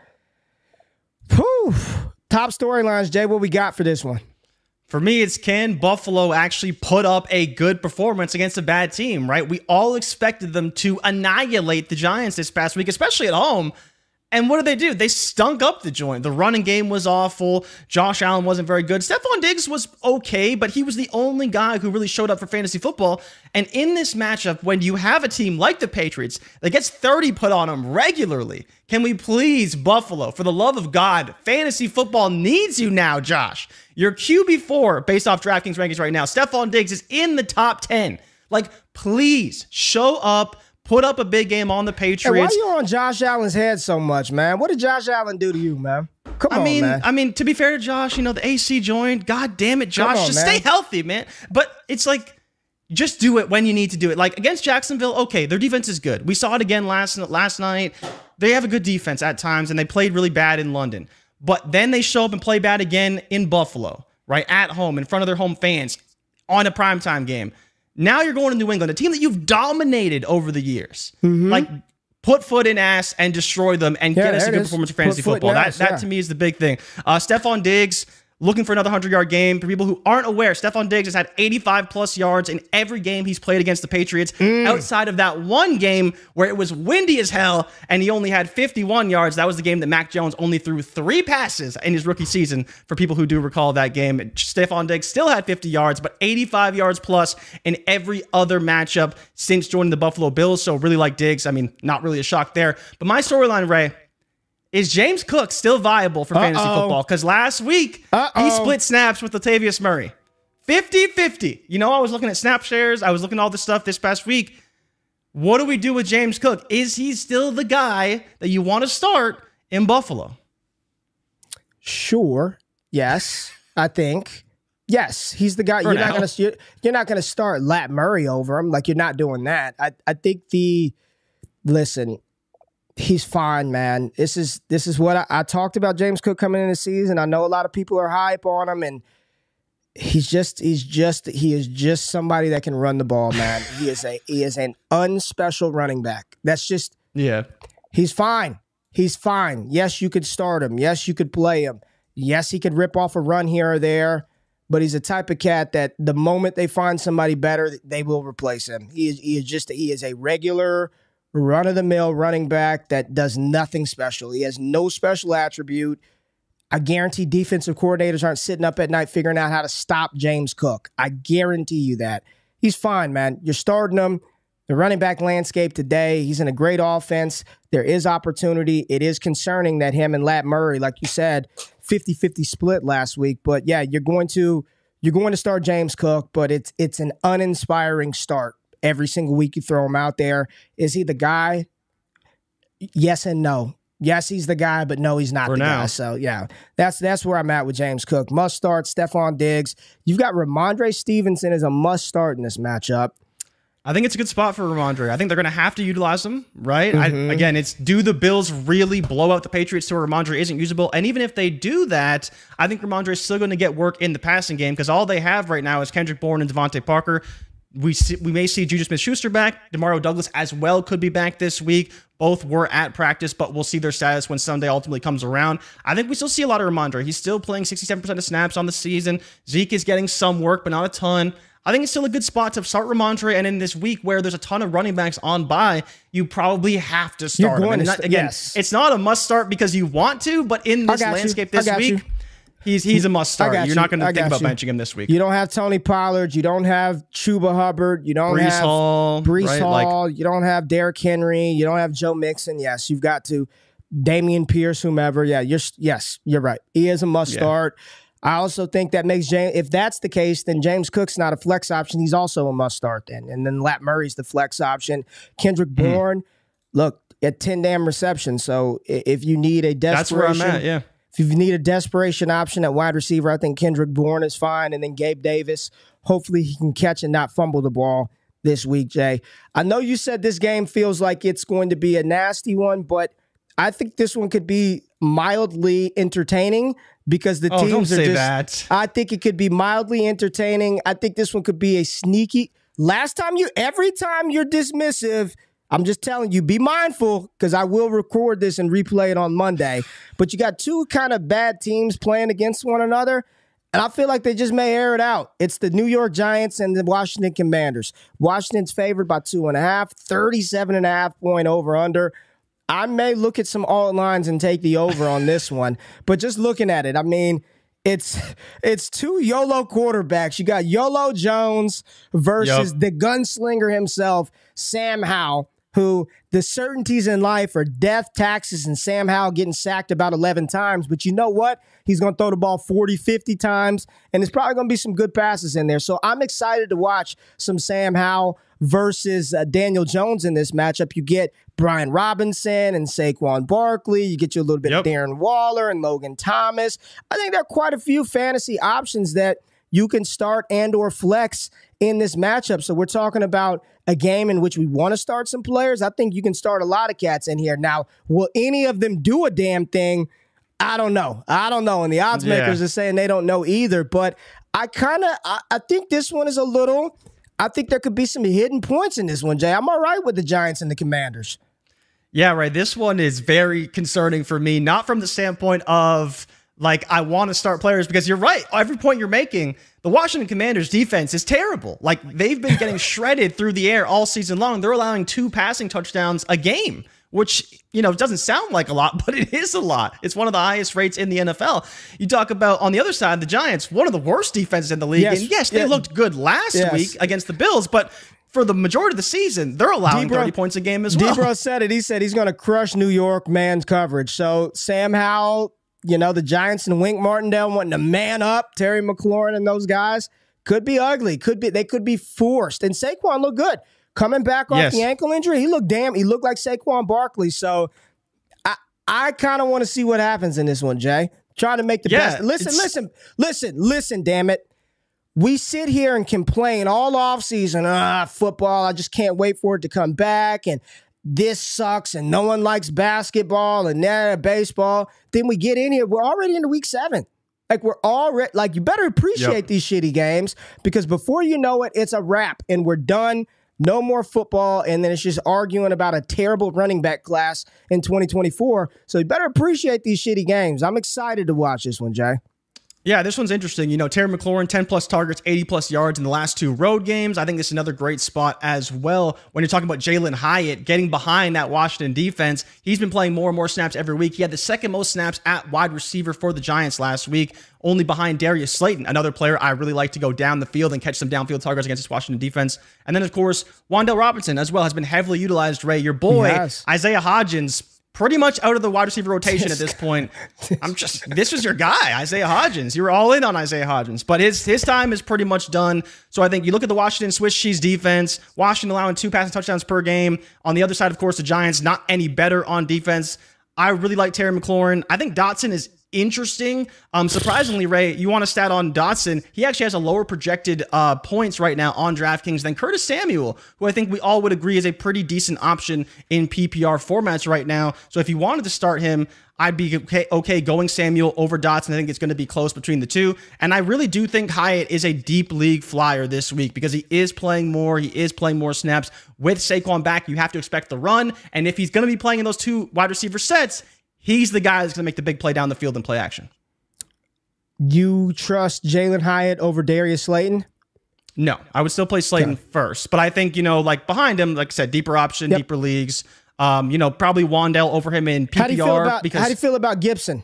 Whew. Top storylines, Jay, what we got for this one? For me, it's can Buffalo actually put up a good performance against a bad team, right? We all expected them to annihilate the Giants this past week, especially at home. And what did they do? They stunk up the joint. The running game was awful. Josh Allen wasn't very good. Stefon Diggs was okay, but he was the only guy who really showed up for fantasy football. And in this matchup, when you have a team like the Patriots that gets 30 put on them regularly, can we please, Buffalo, for the love of God, fantasy football needs you now, Josh. Your QB4, based off DraftKings rankings right now, Stefon Diggs is in the top 10. Like, please show up. Put up a big game on the Hey, why Patriots. you on Josh Allen's head so much, man? What did Josh Allen do to you, man? Come I on, mean, man. I mean, to be fair to Josh, you know, the AC joint. God damn it, Josh. on, just man. stay healthy, man. But it's like, just do it when you need to do it. Like against Jacksonville, okay, their defense is good. We saw it again last last night. They have a good defense at times, and they played really bad in London. But then they show up and play bad again in Buffalo, right? At home, in front of their home fans, on a primetime game. Now you're going to New England, a team that you've dominated over the years. Like, put foot in ass and destroy them and Mm-hmm. Yeah, get us a good performance for fantasy football. That, ass, that yeah. to me is the big thing. Uh, Stefon Diggs looking for another 100 yard game. For people who aren't aware, Stefon Diggs has had 85 plus yards in every game he's played against the Patriots, Mm. outside of that one game where it was windy as hell and he only had 51 yards. That was the game that Mac Jones only threw three passes in his rookie season. For people who do recall that game, Stefon Diggs still had 50 yards, but 85 yards plus in every other matchup since joining the Buffalo Bills. So really like Diggs. I mean, not really a shock there. But my storyline, Ray, is James Cook still viable for fantasy Uh-oh. football? Because last week Uh-oh. he split snaps with Latavius Murray. 50 50. You know, I was looking at snap shares, I was looking at all this stuff this past week. What do we do with James Cook? Is he still the guy that you want to start in Buffalo? Sure. Yes, I think. Yes, he's the guy. For you're not gonna you're, you're not gonna start Lat Murray over him. Like you're not doing that. I I think the listen. He's fine, man. This is this is what I, I talked about. James Cook coming in the season. I know a lot of people are hype on him, and he's just he's just he is just somebody that can run the ball, man. he is a he is an unspecial running back. That's just Yeah. He's fine. He's fine. Yes, you could start him. Yes, you could play him. Yes, he could rip off a run here or there. But he's a type of cat that the moment they find somebody better, they will replace him. He is, he is just he is a regular run of the mill running back that does nothing special. He has no special attribute. I guarantee defensive coordinators aren't sitting up at night figuring out how to stop James Cook. I guarantee you that. He's fine, man. You're starting him. The running back landscape today, he's in a great offense. There is opportunity. It is concerning that him and Lat Murray, like you said, 50-50 split last week. But yeah, you're going to you're going to start James Cook, but it's it's an uninspiring start. Every single week you throw him out there. Is he the guy? Yes and no. Yes, he's the guy, but no, he's not For the now. guy. So yeah, that's that's where I'm at with James Cook. Must start. Stefon Diggs. You've got Rhamondre Stevenson as a must start in this matchup. I think it's a good spot for Rhamondre. I think they're going to have to utilize him, right? Mm-hmm. I, again, it's do the Bills really blow out the Patriots to where Rhamondre isn't usable? And even if they do that, I think Rhamondre is still going to get work in the passing game because all they have right now is Kendrick Bourne and DeVante Parker. We see, we may see Juju Smith-Schuster back. Demario Douglas as well could be back this week. Both were at practice, but we'll see their status when Sunday ultimately comes around. I think we still see a lot of Rhamondre. He's still playing 67% of snaps on the season. Zeke is getting some work, but not a ton. I think it's still a good spot to start Rhamondre. And in this week where there's a ton of running backs on by, you probably have to start going him. And to not- again, yes. it's not a must start because you want to, but in this got you. landscape this week, you. He's he's a must start. You're you. not going to think about you. benching him this week. You don't have Tony Pollard. You don't have Chuba Hubbard. You don't Breece have Hall, Breece right? Like- Hall. you don't have Derrick Henry. You don't have Joe Mixon. Yes, you've got to Dameon Pierce, whomever. Yeah, you're yes, you're right. He is a must Yeah. start. I also think that makes James. If that's the case, then James Cook's not a flex option. He's also a must start then. And then Lat Murray's the flex option. Kendrick Hmm. Bourne, look at ten damn receptions. So if you need a That's where I'm desperation, at. Yeah. If you need a desperation option at wide receiver, I think Kendrick Bourne is fine. And then Gabe Davis, hopefully he can catch and not fumble the ball this week, Jay. I know you said this game feels like it's going to be a nasty one, but I think this one could be mildly entertaining because the Oh, teams are say just. that. I think it could be mildly entertaining. I think this one could be a sneaky. Last time you, every time you're dismissive, I'm just telling you, be mindful because I will record this and replay it on Monday. But you got two kind of bad teams playing against one another. And I feel like they just may air it out. It's the New York Giants and the Washington Commanders. Washington's favored by two and a half, 37 and a half point over under. I may look at some alt lines and take the over on this one, but just looking at it, I mean, it's it's two YOLO quarterbacks. You got YOLO Jones versus Yup. the gunslinger himself, Sam Howell, who the certainties in life are death, taxes, and Sam Howell getting sacked about 11 times. But you know what? He's going to throw the ball 40, 50 times, and there's probably going to be some good passes in there. So I'm excited to watch some Sam Howell versus uh, Daniel Jones in this matchup. You get Brian Robinson and Saquon Barkley. You get you a little bit of Darren Waller and Logan Thomas. I think there are quite a few fantasy options that you can start and or flex in this matchup. So we're talking about a game in which we want to start some players. I think you can start a lot of cats in here. Now, will any of them do a damn thing? I don't know. I don't know. And the odds Yeah. makers are saying they don't know either. But I kind of I, I think this one is a little. I think there could be some hidden points in this one, Jay. I'm all right with the Giants and the Commanders. Yeah, right. This one is very concerning for me, not from the standpoint of like I want to start players because you're right. Every point you're making, the Washington Commanders defense is terrible. Like they've been getting *laughs* shredded through the air all season long. They're allowing two passing touchdowns a game, which, you know, doesn't sound like a lot, *laughs* but it is a lot. It's one of the highest rates in the NFL. You talk about on the other side, the Giants, one of the worst defenses in the league. Yes. And yes, they Yeah. looked good last Yes. week against the Bills, but for the majority of the season, they're allowing Debro- 30 points a game as well. Debro said it. He said he's going to crush New York man's coverage. So Sam Howell, you know, the Giants and Wink Martindale wanting to man up. Terry McLaurin and those guys could be ugly. Could be they could be forced. And Saquon looked good coming back off Yes. the ankle injury. He looked damn. He looked like Saquon Barkley. So I I kind of want to see what happens in this one, Jay. Trying to make the Yeah, best. Listen, listen, listen, listen. Damn it. We sit here and complain all off season. Ah, football. I just can't wait for it to come back. And this sucks. And no one likes basketball and nah, baseball. Then we get in here. We're already into week seven. Like we're already like you better appreciate Yep. these shitty games because before you know it, it's a wrap and we're done. No more football, and then it's just arguing about a terrible running back class in 2024. So you better appreciate these shitty games. I'm excited to watch this one, Jay. Yeah, this one's interesting. You know, Terry McLaurin, 10 plus targets, 80 plus yards in the last two road games. I think this is another great spot as well. When you're talking about Jalin Hyatt getting behind that Washington defense, he's been playing more and more snaps every week. He had the second most snaps at wide receiver for the Giants last week, only behind Darius Slayton, another player I really like to go down the field and catch some downfield targets against this Washington defense. And then, of course, Wan'Dale Robinson as well has been heavily utilized. Ray, your boy. Isaiah Hodgins pretty much out of the wide receiver rotation at this point. *laughs* I'm just this was your guy, Isaiah Hodgins. You were all in on Isaiah Hodgins, but his his time is pretty much done. So I think you look at the Washington Swiss cheese defense. Washington allowing two passing touchdowns per game. On the other side, of course, the Giants not any better on defense. I really like Terry McLaurin. I think Dotson is interesting. Um, surprisingly, Ray, you want to stat on Dotson? He actually has a lower projected uh, points right now on DraftKings than Curtis Samuel, who I think we all would agree is a pretty decent option in PPR formats right now. So if you wanted to start him, I'd be okay, okay going Samuel over Dotson. I think it's going to be close between the two. And I really do think Hyatt is a deep league flyer this week because he is playing more. He is playing more snaps. With Saquon back, you have to expect the run. And if he's going to be playing in those two wide receiver sets, He's the guy that's going to make the big play down the field and play action. You trust Jalin Hyatt over Darius Slayton? No, I would still play Slayton okay. first, but I think you know, like behind him, like I said, deeper option, yep. deeper leagues. Um, you know, probably Wan'Dale over him in PPR. How do you feel about, because how do you feel about Gibson?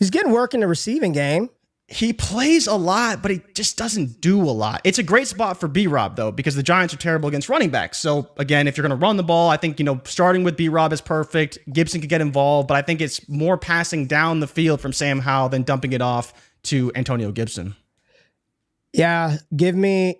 He's getting work in the receiving game he plays a lot, but he just doesn't do a lot. It's a great spot for B Rob, though, because the Giants are terrible against running backs. So, again, if you're going to run the ball, I think, you know, starting with B Rob is perfect. Gibson could get involved, but I think it's more passing down the field from Sam Howell than dumping it off to Antonio Gibson. Yeah, give me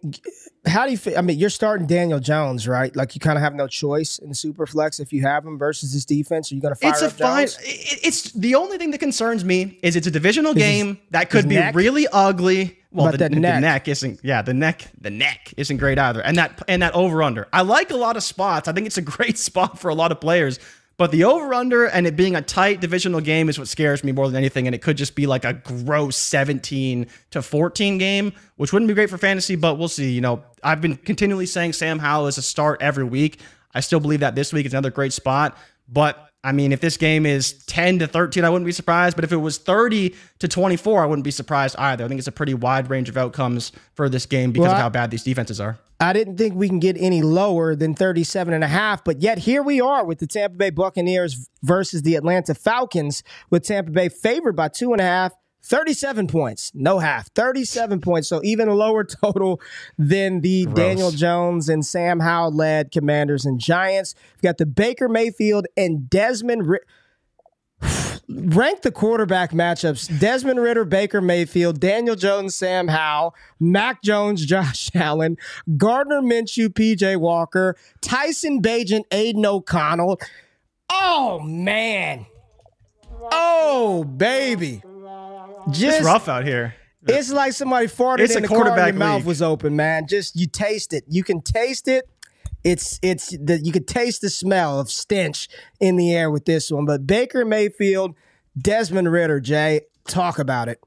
how do you feel? I mean, you're starting Daniel Jones, right? Like you kind of have no choice in the super flex if you have him versus this defense. Are you going to fire it's a fine. Jones? It's the only thing that concerns me is it's a divisional is game his, that could be neck? really ugly. Well, the, the, neck. the, neck. isn't. Yeah, the neck. The neck isn't great either. And that and that over under. I like a lot of spots. I think it's a *laughs* great spot for a lot of players. But the over under and it being a tight divisional game is what scares me more than anything. And it could just be like a gross 17 to 14 game, which wouldn't be great for fantasy, but we'll see. You know, I've been continually saying Sam Howell is a start every week. I still believe that this week is another great spot. But I mean, if this game is 10 to 13, I wouldn't be surprised. But if it was 30 to 24, I wouldn't be surprised either. I think it's a pretty wide range of outcomes for this game because well, of how bad these defenses are. I didn't think we can get any lower than 37 and a half, but yet here we are with the Tampa Bay Buccaneers versus the Atlanta Falcons, with Tampa Bay favored by two and a half. 37 points, no half, 37 points. So even a lower *laughs* total than the Gross. Daniel Jones and Sam Howell led Commanders and Giants. We've got the Baker Mayfield and Desmond. *sighs* rank the quarterback matchups Desmond Ridder, Baker Mayfield, Daniel Jones, Sam Howell, Mac Jones, *laughs* Josh Allen, Gardner Minshew, PJ Walker, Tyson Bagent, Aidan O'Connell. Oh, man. Oh, baby. Just it's rough out here. It's like somebody farted it's in the car and your mouth was open, man. Just you taste it. You can taste it. It's it's the you could taste the smell of stench in the air with this one. But Baker Mayfield, Desmond Ridder, Jay, talk about it.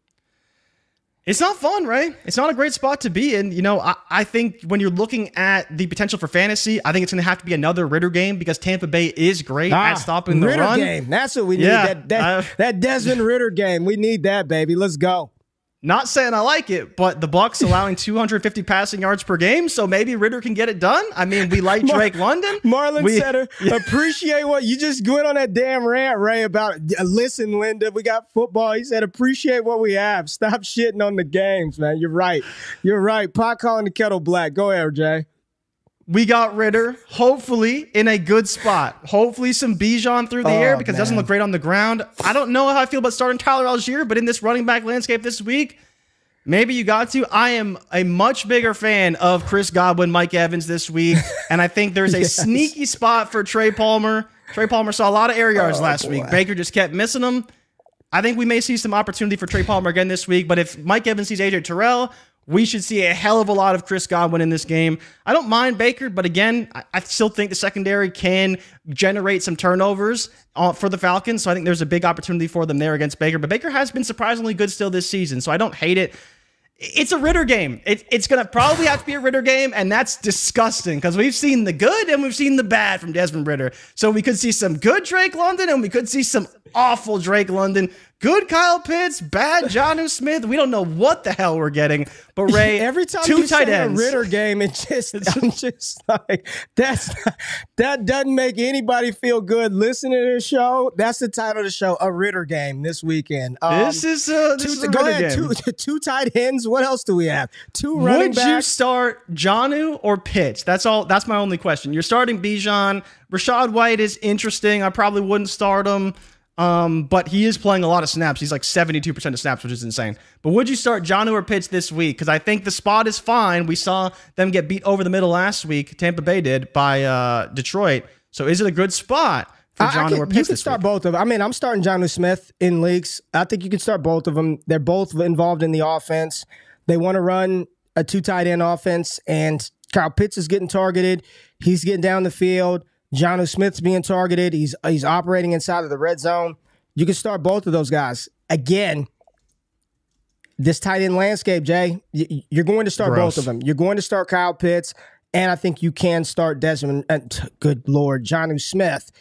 It's not fun, right? It's not a great spot to be in. You know, I, I think when you're looking at the potential for fantasy, I think it's going to have to be another Ridder game because Tampa Bay is great ah, at stopping the Ridder run. game. That's what we need. Yeah, that, that, that Desmond Ridder game. We need that, baby. Let's go. Not saying I like it, but the Bucks *laughs* allowing 250 passing yards per game, so maybe Ridder can get it done. I mean, we like Drake Mar- London. Marlon we, *laughs* yeah. "Appreciate what you just went on that damn rant, Ray. About uh, listen, Linda, we got football." He said, "Appreciate what we have. Stop shitting on the games, man. You're right. You're right. Pot calling the kettle black. Go ahead, Jay." We got Ridder, hopefully in a good spot. Hopefully some Bijan through the oh, air because man. it doesn't look great on the ground. I don't know how I feel about starting Tyler Allgeier, but in this running back landscape this week, maybe you got to. I am a much bigger fan of Chris Godwin, Mike Evans this week, and I think there's a *laughs* yes. sneaky spot for Trey Palmer. Trey Palmer saw a lot of air yards oh, last boy. week. Baker just kept missing them. I think we may see some opportunity for Trey Palmer again this week, but if Mike Evans sees AJ Terrell, we should see a hell of a lot of Chris Godwin in this game. I don't mind Baker, but again, I, I still think the secondary can generate some turnovers uh, for the Falcons. So I think there's a big opportunity for them there against Baker. But Baker has been surprisingly good still this season, so I don't hate it. It's a Ridder game. It, it's going to probably have to be a Ridder game, and that's disgusting because we've seen the good and we've seen the bad from Desmond Ridder. So we could see some good Drake London and we could see some awful Drake London. Good Kyle Pitts, bad Jonnu Smith. We don't know what the hell we're getting. But *laughs* Ray, every time two you tight say ends. a Ridder game, it just *laughs* I'm just like that's that doesn't make anybody feel good. Listening to this show, that's the title of the show, a Ridder game this weekend. Um, This is uh, this two, is a go ahead, game. two, *laughs* two tight ends. What else do we have? Two running Would you start Jonnu or Pitts? That's all. That's my only question. You're starting Bijan. Rachaad White is interesting. I probably wouldn't start him, um, but he is playing a lot of snaps. He's like 72% of snaps, which is insane. But would you start Jonnu or Pitts this week? Because I think the spot is fine. We saw them get beat over the middle last week. Tampa Bay did by uh, Detroit. So is it a good spot for I or Pitts you can start week? both of them. I mean, I'm starting Jonnu Smith in leagues. I think you can start both of them. They're both involved in the offense. They want to run a two tight end offense, and Kyle Pitts is getting targeted. He's getting down the field. Jonnu Smith's being targeted. He's he's operating inside of the red zone. You can start both of those guys. Again, this tight end landscape, Jay, you're going to start Gross. both of them. You're going to start Kyle Pitts, and I think you can start Desmond. Uh, t- good Lord, Jonnu Smith.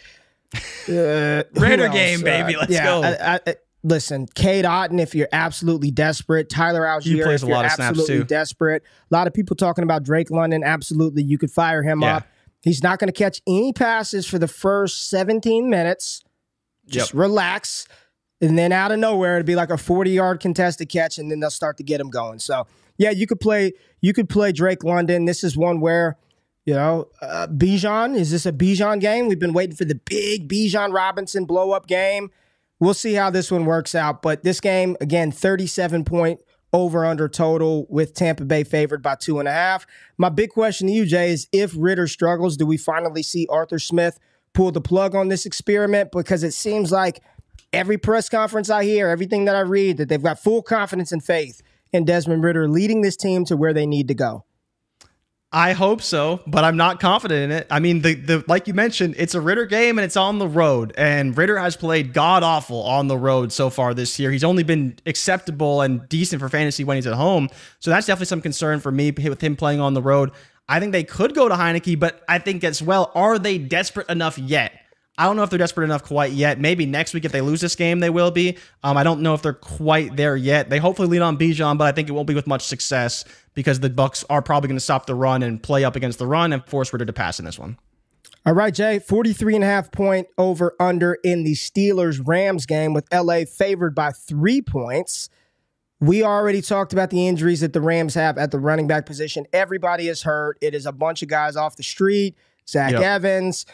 *laughs* Uh, Raider game, baby. Let's yeah, go. I, I, listen, Cade Otton, if you're absolutely desperate, Tyler Allgeier, plays if a you're lot of snaps, absolutely too. desperate. A lot of people talking about Drake London. Absolutely, you could fire him Yeah. up. He's not going to catch any passes for the first 17 minutes. Just relax. And then out of nowhere, it'd be like a 40 yard contested catch, and then they'll start to get him going. So, yeah, you could play. You could play Drake London. This is one where, you know, uh, Bijan. Is this a Bijan game? We've been waiting for the big Bijan Robinson blow up game. We'll see how this one works out. But this game, again, 37 point over under total with Tampa Bay favored by two and a half. My big question to you, Jay, is if Ridder struggles, do we finally see Arthur Smith pull the plug on this experiment? Because it seems like every press conference I hear, everything that I read, that they've got full confidence and faith in Desmond Ridder leading this team to where they need to go. I hope so, but I'm not confident in it. I mean, the the like you mentioned, it's a Ridder game and it's on the road, and Ridder has played god awful on the road so far this year. He's only been acceptable and decent for fantasy when he's at home, so that's definitely some concern for me with him playing on the road. I think they could go to Heinicke, but I think as well, are they desperate enough yet? I don't know if they're desperate enough quite yet. Maybe next week, if they lose this game, they will be. Um, I don't know if they're quite there yet. They hopefully lean on Bijan, but I think it won't be with much success because the Bucks are probably going to stop the run and play up against the run and force Ridder to pass in this one. All right, Jay, 43 and a half point over under in the Steelers Rams game with LA favored by three points. We already talked about the injuries that the Rams have at the running back position. Everybody is hurt. It is a bunch of guys off the street. Zach Yep. Evans,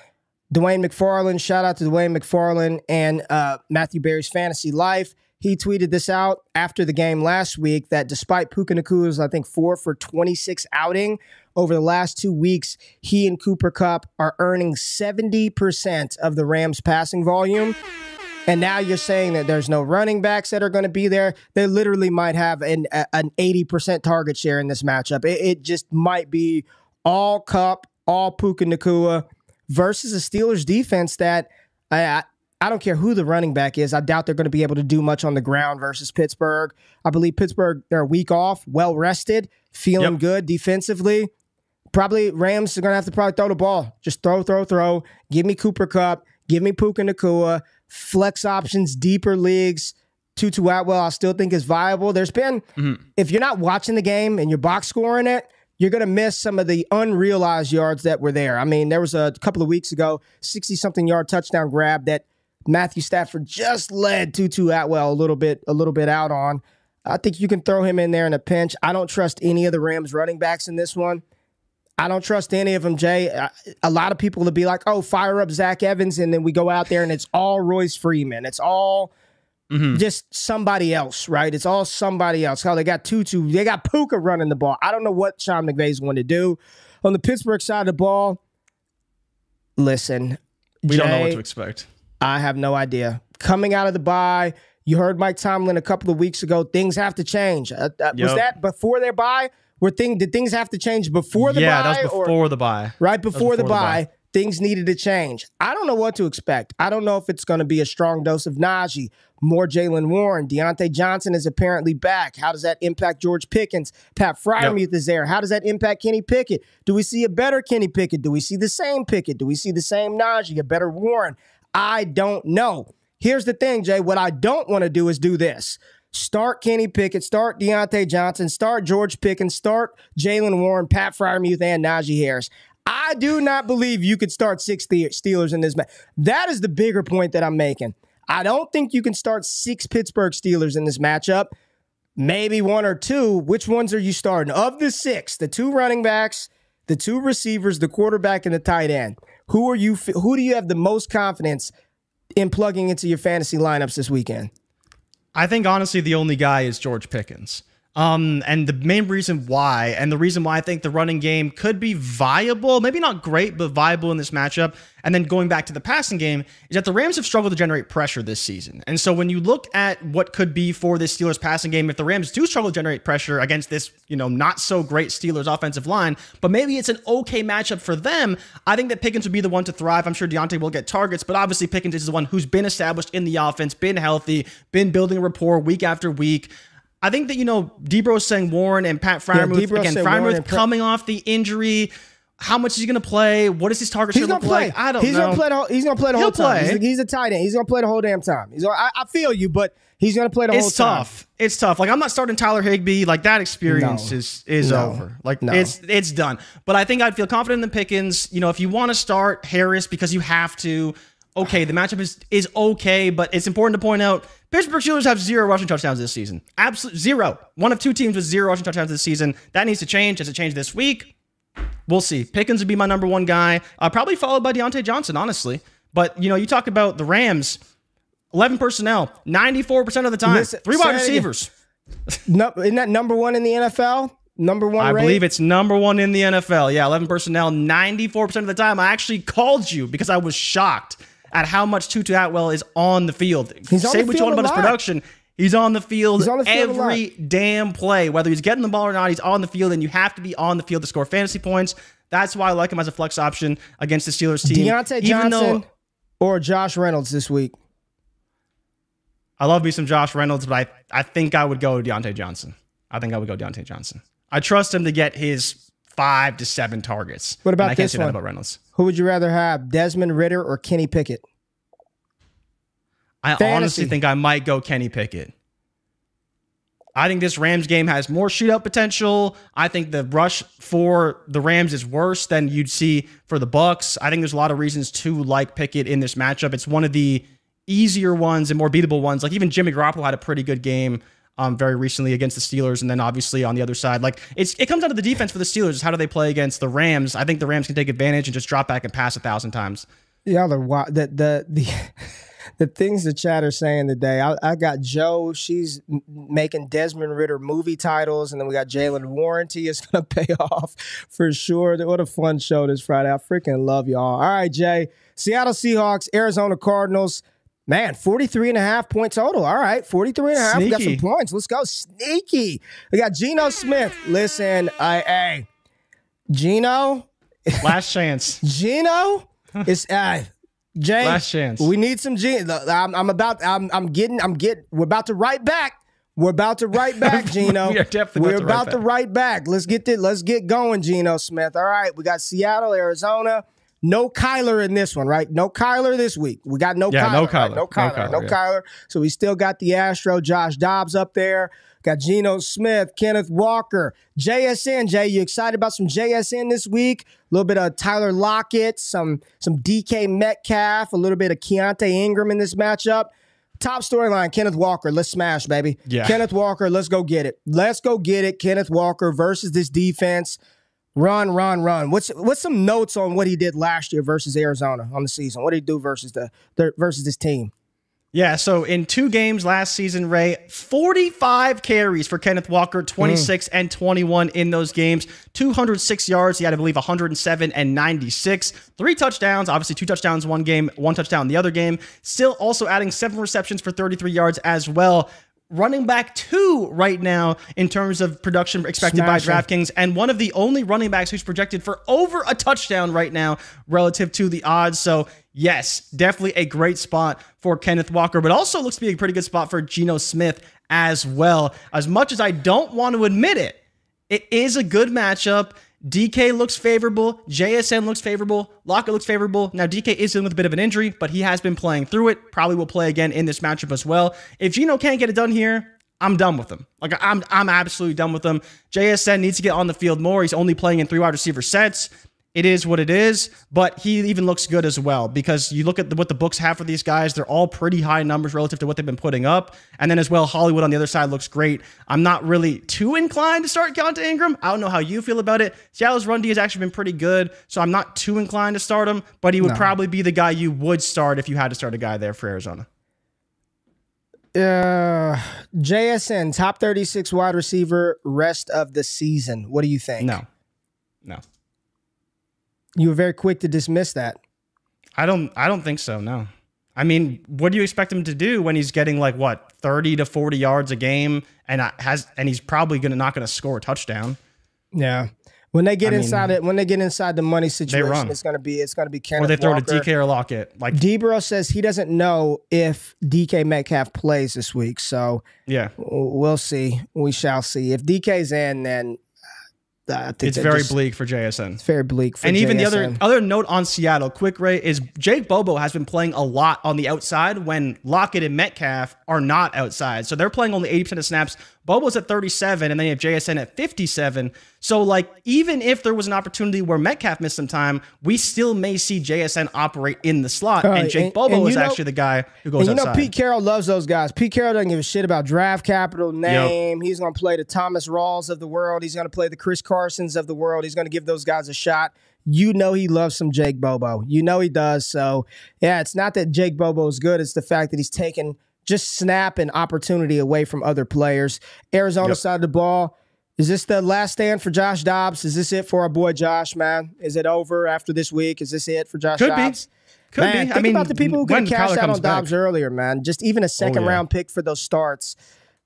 Dwain McFarland. Shout out to Dwain McFarland and uh, Matthew Berry's fantasy life. He tweeted this out after the game last week that despite Puka Nacua's, I think, four for 26 outing over the last two weeks, he and Cooper Kupp are earning 70% of the Rams' passing volume. And now you're saying that there's no running backs that are going to be there. They literally might have an, an 80% target share in this matchup. It, it just might be all Kupp, all Puka Nacua versus a Steelers defense that I, I, don't care who the running back is. I doubt they're going to be able to do much on the ground versus Pittsburgh. I believe Pittsburgh, they're a week off, well rested, feeling Yep. good defensively. Probably Rams are going to have to probably throw the ball. Just throw, throw, throw. Give me Cooper Kupp. Give me Puka Nacua. Flex options, deeper leagues. Tutu Atwell, I still think is viable. There's been, mm-hmm. if you're not watching the game and you're box scoring it, you're going to miss some of the unrealized yards that were there. I mean, there was a couple of weeks ago, 60 something yard touchdown grab that Matthew Stafford just led Tutu Atwell a little bit, a little bit out on. I think you can throw him in there in a pinch. I don't trust any of the Rams running backs in this one. I don't trust any of them, Jay. A- lot of people will be like, "Oh, fire up Zach Evans," and then we go out there and it's all Royce Freeman. It's all just somebody else, right? It's all somebody else. How they got Tutu, they got Puka running the ball. I don't know what Sean McVay's going to do on the Pittsburgh side of the ball. Listen, We don't know what to expect. I have no idea. Coming out of the bye, you heard Mike Tomlin a couple of weeks ago. Things have to change. Uh, uh, Was that before their bye? Were thing did things have to change before the bye? yeah, that was or- before the bye. right before, the, before the bye, bye. Things needed to change. I don't know what to expect. I don't know if it's going to be a strong dose of Najee, more Jaylen Warren. Diontae Johnson is apparently back. How does that impact George Pickens? Pat Freiermuth is there. How does that impact Kenny Pickett? Do we see a better Kenny Pickett? Do we see the same Pickett? Do we see the same Najee, a better Warren? I don't know. here's the thing, Jay. What I don't want to do is do this. Start Kenny Pickett, start Diontae Johnson, start George Pickens, start Jaylen Warren, Pat Freiermuth, and Najee Harris. I do not believe you could start six Steelers in this match. That is the bigger point that I'm making. I don't think you can start six Pittsburgh Steelers in this matchup. Maybe one or two. Which ones are you starting? Of the six, the two running backs, the two receivers, the quarterback, and the tight end. Who are you? Who do you have the most confidence in plugging into your fantasy lineups this weekend? I think honestly, the only guy is George Pickens. Um, and the main reason why, and the reason why I think the running game could be viable, maybe not great, but viable in this matchup, and then going back to the passing game, is that the Rams have struggled to generate pressure this season. And so when you look at what could be for this Steelers passing game, if the Rams do struggle to generate pressure against this, you know, not so great Steelers offensive line, but maybe it's an okay matchup for them, I think that Pickens would be the one to thrive. I'm sure Diontae will get targets, but obviously Pickens is the one who's been established in the offense, been healthy, been building rapport week after week. I think that you know Debro saying Warren and Pat Freiermuth yeah, again. Freiermuth coming off the injury. How much is he going to play? What is his target he's gonna play. Like? I don't he's know. Gonna play the whole, he's going to play the He'll whole time. He's a, he's a, tight end. He's going to play the whole damn time. He's. Gonna, I, I feel you, but he's going to play the it's whole time. It's tough. It's tough. Like I'm not starting Tyler Higbee. Like that experience no. is is no. over. Like no. it's it's done. But I think I'd feel confident in the Pickens. You know, if you want to start Harris because you have to, okay, the matchup is is okay, but it's important to point out Pittsburgh Steelers have zero rushing touchdowns this season. Absolute zero. One of two teams with zero rushing touchdowns this season. That needs to change. Has it changed this week? We'll see. Pickens would be my number one guy, uh, probably followed by Diontae Johnson, honestly. But you know, you talk about the Rams, eleven personnel, ninety-four percent of the time, Listen, three wide receivers. no, isn't that number one in the NFL? Number one. I rate? believe it's number one in the NFL. Yeah, eleven personnel, ninety-four percent of the time. I actually called you because I was shocked at how much Tutu Atwell is on the field. He's Say what you want about his production. He's on the field, on the field every damn play. Whether he's getting the ball or not, he's on the field, and you have to be on the field to score fantasy points. That's why I like him as a flex option against the Steelers team. Diontae Johnson though, or Josh Reynolds this week. I love me some Josh Reynolds, but I, I think I would go Diontae Johnson. I think I would go Diontae Johnson. I trust him to get his five to seven targets. What about I this one? about Reynolds. Who would you rather have, Desmond Ridder or Kenny Pickett? I Fantasy. honestly think I might go Kenny Pickett. I think this Rams game has more shootout potential. I think the rush for the Rams is worse than you'd see for the Bucks. I think there's a lot of reasons to like Pickett in this matchup. It's one of the easier ones and more beatable ones. Like even Jimmy Garoppolo had a pretty good game um, very recently against the Steelers, and then obviously on the other side, like it's it comes down to the defense for the Steelers. Is how do they play against the Rams? I think the Rams can take advantage and just drop back and pass a thousand times. The other the the the *laughs* the things the chat are saying today. I, I got Joe. She's making Desmond Ridder movie titles, and then we got Jaylen Warranty is *laughs* going to pay off for sure. What a fun show this Friday! I freaking love y'all. All right, Jay. Seattle Seahawks, Arizona Cardinals. Man, 43 and a half point total. All right, 43 and a half. Sneaky. We got some points. Let's go. Sneaky. We got Geno Smith. Listen, I, hey, Geno. Last *laughs* chance. Geno is, uh, Jay, last chance. We need some Geno. I'm, I'm about. I'm. I'm getting. I'm getting. We're about to write back. We're about to write back, *laughs* Geno. we are definitely We're about, to, write back. Let's get this. Let's get going, Geno Smith. All right, we got Seattle, Arizona. No Kyler in this one, right? No Kyler this week. We got no yeah, Kyler. No Kyler. Right? No Kyler. No Kyler. No yeah. Kyler. So we still got the Astro, Josh Dobbs up there. Got Geno Smith, Kenneth Walker, JSN. Jay, you excited about some JSN this week? A little bit of Tyler Lockett, some some DK Metcalf, a little bit of Keaontay Ingram in this matchup. Top storyline, Kenneth Walker. Let's smash, baby. Yeah. Kenneth Walker, let's go get it. Let's go get it. Kenneth Walker versus this defense. Run, run, run. What's what's some notes on what he did last year versus Arizona on the season? What did he do versus the, the versus this team? Yeah, so in two games last season, Ray, 45 carries for Kenneth Walker, 26 mm. and 21 in those games, 206 yards. He had, I believe, 107 and 96. Three touchdowns, obviously, two touchdowns one game, one touchdown the other game. Still also adding seven receptions for 33 yards as well running back two right now in terms of production expected Smashing. by DraftKings, and one of the only running backs who's projected for over a touchdown right now relative to the odds. So, yes, definitely a great spot for Kenneth Walker, but also looks to be a pretty good spot for Geno Smith as well. As much as I don't want to admit it, it is a good matchup. DK looks favorable. JSN looks favorable. Lockett looks favorable. Now, DK is dealing with a bit of an injury, but he has been playing through it. Probably will play again in this matchup as well. If Geno can't get it done here, I'm done with him. Like I'm, I'm absolutely done with him. JSN needs to get on the field more. He's only playing in three wide receiver sets it is what it is, but he even looks good as well because you look at the, what the books have for these guys, they're all pretty high numbers relative to what they've been putting up. And then as well, Hollywood on the other side looks great. I'm not really too inclined to start Keaontay Ingram. I don't know how you feel about it. Seattle's run D has actually been pretty good, so I'm not too inclined to start him, but he would no. probably be the guy you would start if you had to start a guy there for Arizona. Uh, JSN, top 36 wide receiver, rest of the season. What do you think? No. No. You were very quick to dismiss that. I don't. I don't think so. No. I mean, what do you expect him to do when he's getting like what thirty to forty yards a game, and has and he's probably gonna not gonna score a touchdown. Yeah. When they get I inside mean, it, when they get inside the money situation, it's gonna be it's gonna be Kenneth or they throw Walker. to DK or Lockett. Like Debro says, he doesn't know if DK Metcalf plays this week, so yeah, we'll see. We shall see. If DK's in, then it's very just, bleak for JSN. It's very bleak And JSN. even the other other note on Seattle, quick Ray, is Jake Bobo has been playing a lot on the outside when Lockett and Metcalf are not outside. So they're playing only 80% of snaps. Bobo's at 37, and then you have JSN at 57. So, like, even if there was an opportunity where Metcalf missed some time, we still may see JSN operate in the slot. Right, and Jake and, Bobo and is know, actually the guy who goes and you outside. know, Pete Carroll loves those guys. Pete Carroll doesn't give a shit about draft capital, name. Yep. He's going to play the Thomas Rawls of the world. He's going to play the Chris Carsons of the world. He's going to give those guys a shot you know he loves some Jake Bobo. You know he does. So yeah, it's not that Jake Bobo is good. It's the fact that he's taken just snap an opportunity away from other players. Arizona yep. side of the ball. Is this the last stand for Josh Dobbs? Is this it for our boy Josh, man? Is it over after this week? Is this it for Josh Could Dobbs? Be. Could man, be. Think I mean, about the people who could cashed out on Dobbs back. earlier, man. Just even a oh, second oh, yeah. round pick for those starts.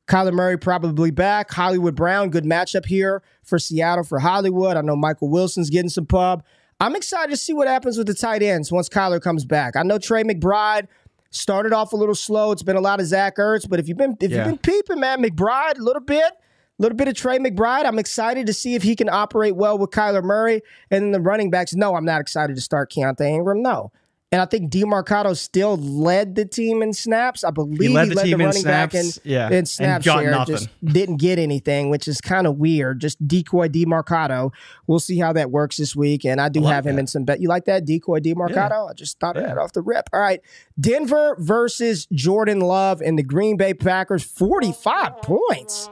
Kyler Murray probably back. Hollywood Brown, good matchup here for Seattle for Hollywood. I know Michael Wilson's getting some pub. I'm excited to see what happens with the tight ends once Kyler comes back. I know Trey McBride Started off a little slow. It's been a lot of Zach Ertz, but if you've been if yeah. you've been peeping, man, McBride a little bit, a little bit of Trey McBride. I'm excited to see if he can operate well with Kyler Murray and then the running backs. No, I'm not excited to start Keaontay Ingram. No, and I think Demercado still led the team in snaps. I believe he led the, he led the running snaps, back in, yeah, in snap share. Nothing. Just didn't get anything, which is kind of weird. Just decoy Demercado. We'll see how that works this week. And I do I have him that. in some bet. You like that decoy Demercado? Yeah. I just thought yeah. of that off the rip. All right, Denver versus Jordan Love and the Green Bay Packers. Forty-five points.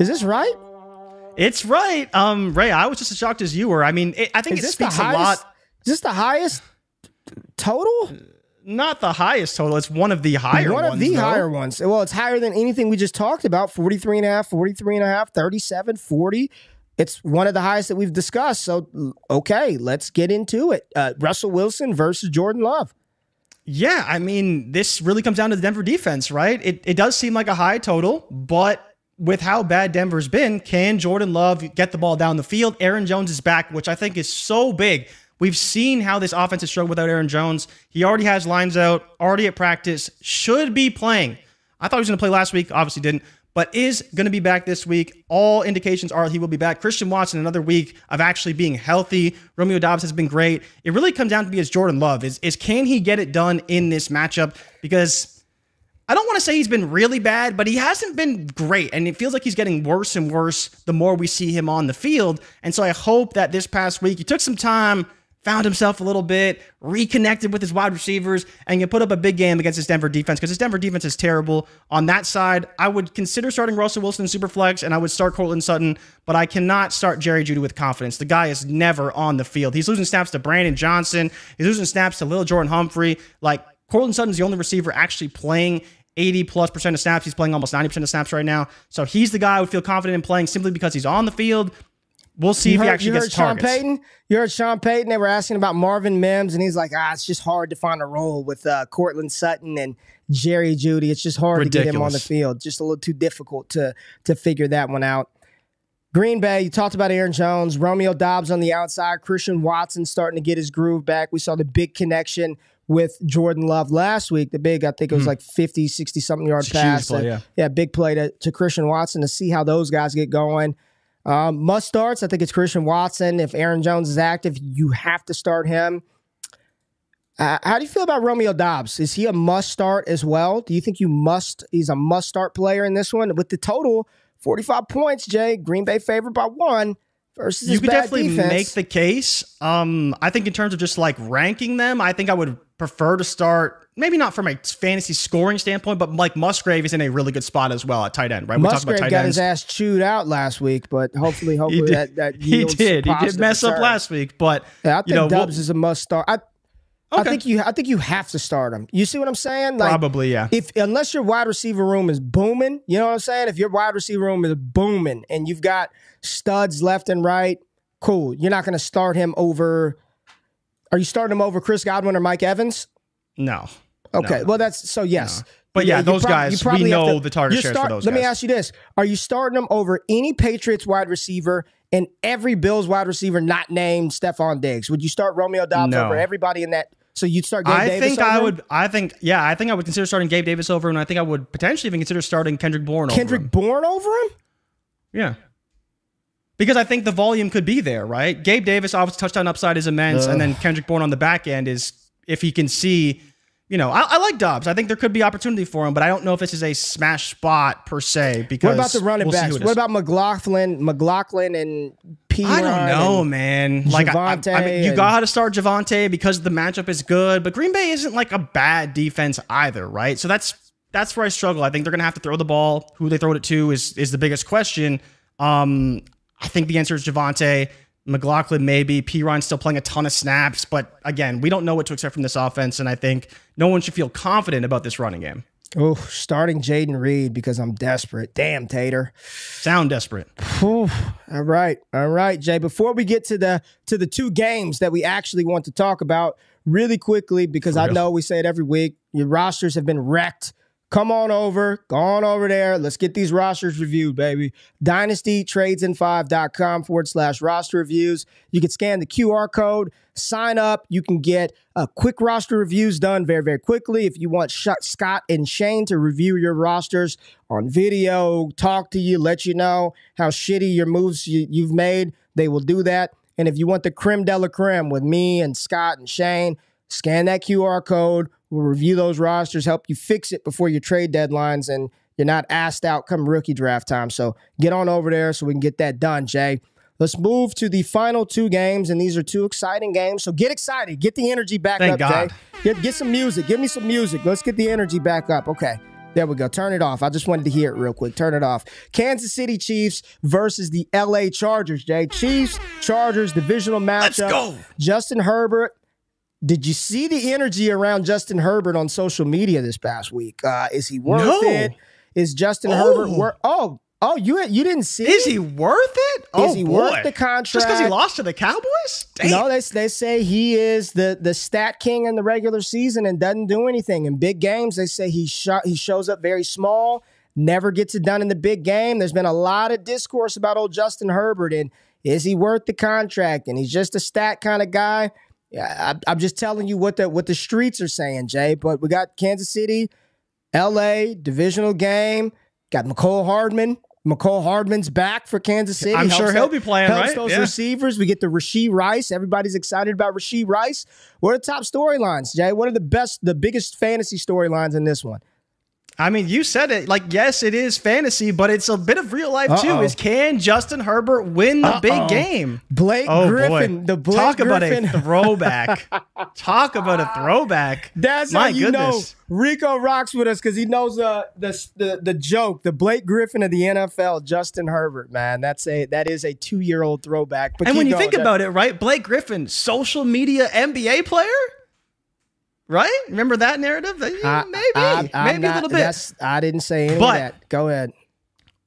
Is this right? It's right. Um, Ray, I was just as shocked as you were. I mean, it, I think is it speaks a lot. Is this the highest total? Not the highest total. It's one of the higher one ones. of the though. higher ones. Well, it's higher than anything we just talked about 43 and a half, 43 and a half, 37, 40. It's one of the highest that we've discussed. So, okay, let's get into it. Uh, Russell Wilson versus Jordan Love. Yeah, I mean, this really comes down to the Denver defense, right? It, it does seem like a high total, but with how bad Denver's been, can Jordan Love get the ball down the field? Aaron Jones is back, which I think is so big We've seen how this offense has struggled without Aaron Jones. He already has lines out, already at practice, should be playing. I thought he was going to play last week, obviously didn't, but is going to be back this week. All indications are he will be back. Christian Watson, another week of actually being healthy. Romeo Doubs has been great. It really comes down to be as Jordan Love is, is can he get it done in this matchup? Because I don't want to say he's been really bad, but he hasn't been great. And it feels like he's getting worse and worse the more we see him on the field. And so I hope that this past week he took some time found himself a little bit, reconnected with his wide receivers, and can put up a big game against this Denver defense because this Denver defense is terrible. On that side, I would consider starting Russell Wilson Superflex, and I would start Courtland Sutton, but I cannot start Jerry Jeudy with confidence. The guy is never on the field. He's losing snaps to Brandon Johnson. He's losing snaps to Lil Jordan Humphrey. Like Courtland Sutton's the only receiver actually playing 80 plus percent of snaps. He's playing almost 90% of snaps right now. So he's the guy I would feel confident in playing simply because he's on the field. We'll see you if heard, he actually you gets heard targets. Sean Payton? You heard Sean Payton? They were asking about Marvin Mims, and he's like, ah, it's just hard to find a role with uh, Courtland Sutton and Jerry Jeudy. It's just hard Ridiculous. to get him on the field. Just a little too difficult to to figure that one out. Green Bay, you talked about Aaron Jones, Romeo Doubs on the outside, Christian Watson starting to get his groove back. We saw the big connection with Jordan Love last week. The big, I think it was mm. like 50, 60 something yard pass. Play, yeah. yeah, big play to, to Christian Watson to see how those guys get going. Um, must starts. I think it's Christian Watson. If Aaron Jones is active, you have to start him. Uh, how do you feel about Romeo Doubs? Is he a must start as well? Do you think you must? He's a must start player in this one with the total forty five points. Jay Green Bay favored by one versus you could definitely defense. make the case. Um, I think in terms of just like ranking them, I think I would prefer to start maybe not from a fantasy scoring standpoint, but like Musgrave is in a really good spot as well at tight end, right? Musgrave got ends. his ass chewed out last week, but hopefully, *laughs* hopefully that that he did. He did mess up last week, but yeah, I think you know, Doubs we'll, is a must start. I, Okay. I think you I think you have to start him. You see what I'm saying? Like, Probably, yeah. If unless your wide receiver room is booming, you know what I'm saying? If your wide receiver room is booming and you've got studs left and right, cool. You're not going to start him over Are you starting him over Chris Godwin or Mike Evans? No. Okay. No. Well, that's so yes. No. But yeah, those prob- guys, we know to, the target shares start, for those Let guys. me ask you this. Are you starting them over any Patriots wide receiver and every Bills wide receiver not named Stefon Diggs? Would you start Romeo Doubs no. over everybody in that so you'd start Gabe I Davis think I would. I think yeah. I think I would consider starting Gabe Davis over. And I think I would potentially even consider starting Kendrick Bourne. Kendrick over him. Bourne over him. Yeah. Because I think the volume could be there, right? Gabe Davis, obviously, touchdown upside is immense, and then Kendrick Bourne on the back end is if he can see you know, I, I, like Doubs. I think there could be opportunity for him, but I don't know if this is a smash spot per se. Because what about the running we'll backs? What about McLaughlin, McLaughlin, and P? I don't know, man. Like I, I, mean, you got to start Javonte because the matchup is good, but Green Bay isn't like a bad defense either, right? So that's that's where I struggle. I think they're gonna have to throw the ball. Who they throw it to is is the biggest question. Um, I think the answer is Javonte. McLaughlin maybe. Perine still playing a ton of snaps, but again, we don't know what to expect from this offense, and I think no one should feel confident about this running game. Oh, starting Jayden Reed because I'm desperate. Damn, Tater. Sound desperate. All right, all right, Jay. Before we get to the to the two games that we actually want to talk about, really quickly, because I know we say it every week, your rosters have been wrecked Come on over, go on over there. Let's get these rosters reviewed, baby. DynastyTradesIn5.com forward slash roster reviews. You can scan the QR code, sign up. You can get a quick roster reviews done very, very quickly. If you want Scott and Shane to review your rosters on video, talk to you, let you know how shitty your moves you, you've made, they will do that. And if you want the creme de la creme with me and Scott and Shane, scan that QR code We'll review those rosters, help you fix it before your trade deadlines, and you're not asked out come rookie draft time. So get on over there so we can get that done, Jay. Let's move to the final two games, and these are two exciting games. So get excited, get the energy back Thank up, God. Jay. Get, get some music. Give me some music. Let's get the energy back up. Okay. There we go. Turn it off. I just wanted to hear it real quick. Turn it off. Kansas City Chiefs versus the LA Chargers, Jay. Chiefs, Chargers, divisional matchup. Let's go. Justin Herbert did you see the energy around Justin Herbert on social media this past week? Uh, is he worth no. it? Is Justin oh. Herbert worth? Oh, oh, you you didn't see? Is he worth it? Is oh, he boy. worth the contract? Just because he lost to the Cowboys? Damn. No, they they say he is the the stat king in the regular season and doesn't do anything in big games. They say he sh- he shows up very small, never gets it done in the big game. There's been a lot of discourse about old Justin Herbert and is he worth the contract? And he's just a stat kind of guy. Yeah, I, am just telling you what the what the streets are saying, Jay. But we got Kansas City, L.A. divisional game. Got Mecole Hardman. Mecole Hardman's back for Kansas City. I'm sure he'll be playing. Helps right? those yeah. receivers. We get the Rashee Rice. Everybody's excited about Rashee Rice. What are the top storylines, Jay? What are the best, the biggest fantasy storylines in this one? I mean, you said it. Like, yes, it is fantasy, but it's a bit of real life Uh-oh. too. Is can Justin Herbert win the Uh-oh. big game? Blake oh, Griffin, boy. the Blake talk Griffin. about a throwback. talk about a throwback. *laughs* That's My how you goodness. know Rico rocks with us because he knows uh, the the the joke. The Blake Griffin of the NFL, Justin Herbert. Man, that's a that is a two year old throwback. But and when you going, think about it, right? Blake Griffin, social media NBA player. Right? Remember that narrative? Eh, maybe, I, maybe not, a little bit. I didn't say any but, of that. Go ahead.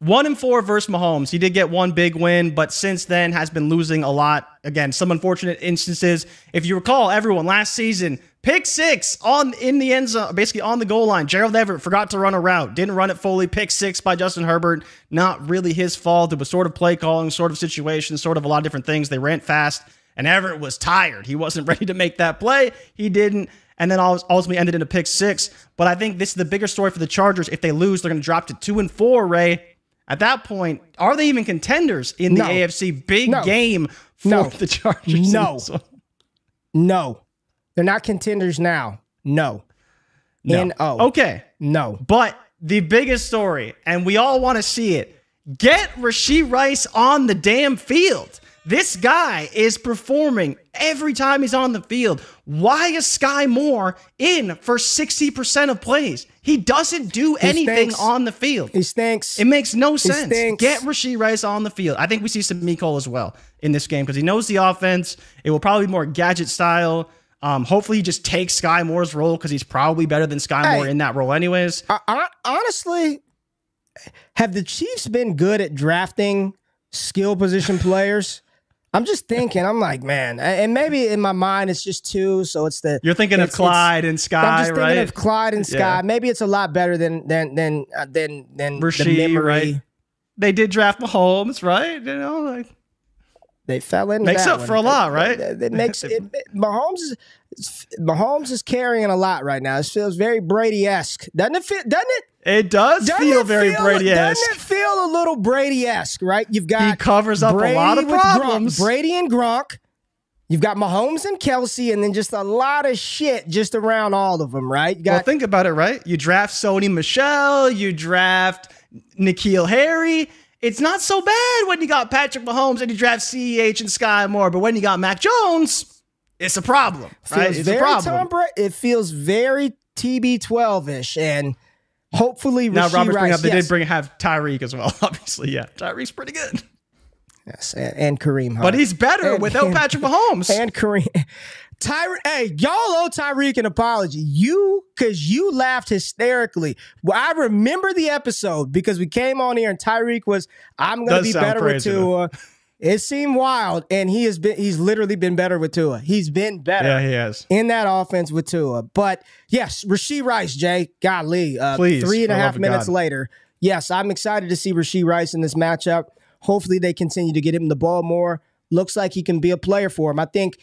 One and four versus Mahomes. He did get one big win, but since then has been losing a lot. Again, some unfortunate instances. If you recall, everyone last season, pick six on in the end zone, basically on the goal line. Gerald Everett forgot to run a route, didn't run it fully. Pick six by Justin Herbert. Not really his fault. It was sort of play calling, sort of situation, sort of a lot of different things. They ran fast, and Everett was tired. He wasn't *laughs* ready to make that play. He didn't and then ultimately ended in a pick six. But I think this is the bigger story for the Chargers. If they lose, they're going to drop to two and four, Ray. At that point, are they even contenders in the No. AFC? Big No. game for No. the Chargers. No. *laughs* No. They're not contenders now. No. No. N-O. Okay. No. But the biggest story, and we all want to see it get Rasheed Rice on the damn field. This guy is performing every time he's on the field. Why is Sky Moore in for 60% of plays? He doesn't do anything stinks. on the field. He stinks. It makes no sense. Get Rasheed Rice on the field. I think we see some Miko as well in this game because he knows the offense. It will probably be more gadget style. Um, hopefully, he just takes Sky Moore's role because he's probably better than Sky Moore in that role, anyways. I, I, honestly, have the Chiefs been good at drafting skill position players? I'm just thinking. I'm like, man, and maybe in my mind it's just two. So it's the You're thinking of Clyde and Sky. I'm just thinking right? of Clyde and Sky. Yeah. Maybe it's a lot better than than than uh, than than the memory. right? they did draft Mahomes, right? You know, like They fell into Makes up one. for a lot, right? *laughs* It, it makes it, Mahomes Mahomes is carrying a lot right now. It feels very Brady esque, doesn't it? Feel, doesn't it? It does Doesn't feel it very feel, Brady Doesn't it feel a little Brady esque? Right? You've got He covers up a Brady lot of with Gronk- problems. Brady and Gronk. You've got Mahomes and Kelsey, and then just a lot of shit just around all of them. Right? You Well, think about it, right? You draft Sony Michel, you draft N'Keal Harry. It's not so bad when you got Patrick Mahomes and you draft CEH and Skyy Moore, but when you got Mac Jones, it's a problem, right? feels It's a problem. Tom Brady. It feels very TB12 ish, and hopefully now, Rashee Robert's bringing Rice, up they yes, did bring have Tyreek as well, *laughs* obviously. Yeah, Tyreek's pretty good, yes, and, and Kareem, Hunt. but he's better And- without and- Patrick Mahomes. *laughs* and Kareem. Tyre, hey, y'all owe Tyreek an apology. You, because you laughed hysterically. Well, I remember the episode because we came on here and Tyreek was, I'm going to be better with Tua. *laughs* It seemed wild, and he has been, he's literally been better with Tua. He's been better yeah, he has. in that offense with Tua. But yes, Rashee Rice, Jay, golly, uh, Please, three and a half minutes God. later. Yes, I'm excited to see Rashee Rice in this matchup. Hopefully, they continue to get him the ball more. Looks like he can be a player for him. I think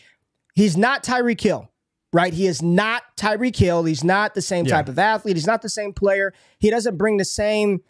he's not Tyreek Hill, right? He is not Tyreek Hill. He's not the same Yeah. type of athlete. He's not the same player. He doesn't bring the same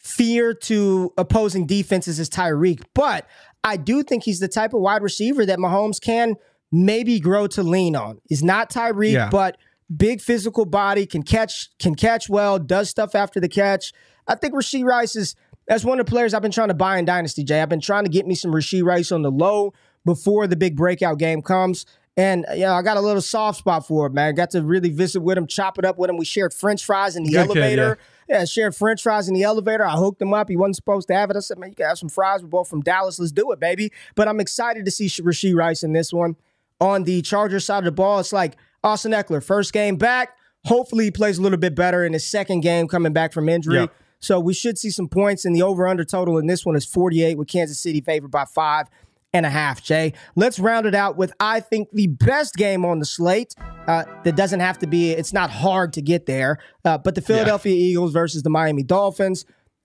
fear to opposing defenses as Tyreek. But I do think he's the type of wide receiver that Mahomes can maybe grow to lean on. He's not Tyreek, Yeah. but big physical body, can catch, can catch well, does stuff after the catch. I think Rashee Rice is that's one of the players I've been trying to buy in Dynasty, Jay. I've been trying to get me some Rashee Rice on the low before the big breakout game comes. And yeah, I got a little soft spot for it, man. Got to really visit with him, chop it up with him. We shared French fries in the Good kid, elevator. Yeah, shared French fries in the elevator. I hooked him up. He wasn't supposed to have it. I said, man, you can have some fries. We're both from Dallas. Let's do it, baby. But I'm excited to see Rashee Rice in this one. On the Chargers side of the ball, it's like Austin Ekeler, first game back. Hopefully, he plays a little bit better in his second game coming back from injury. Yeah. So we should see some points. And the over under total in this one is 48 with Kansas City favored by five and a half, Jay. Let's round it out with, I think, the best game on the slate. Uh, that doesn't have to be, it's not hard to get there. Uh, but the Philadelphia Eagles versus the Miami Dolphins.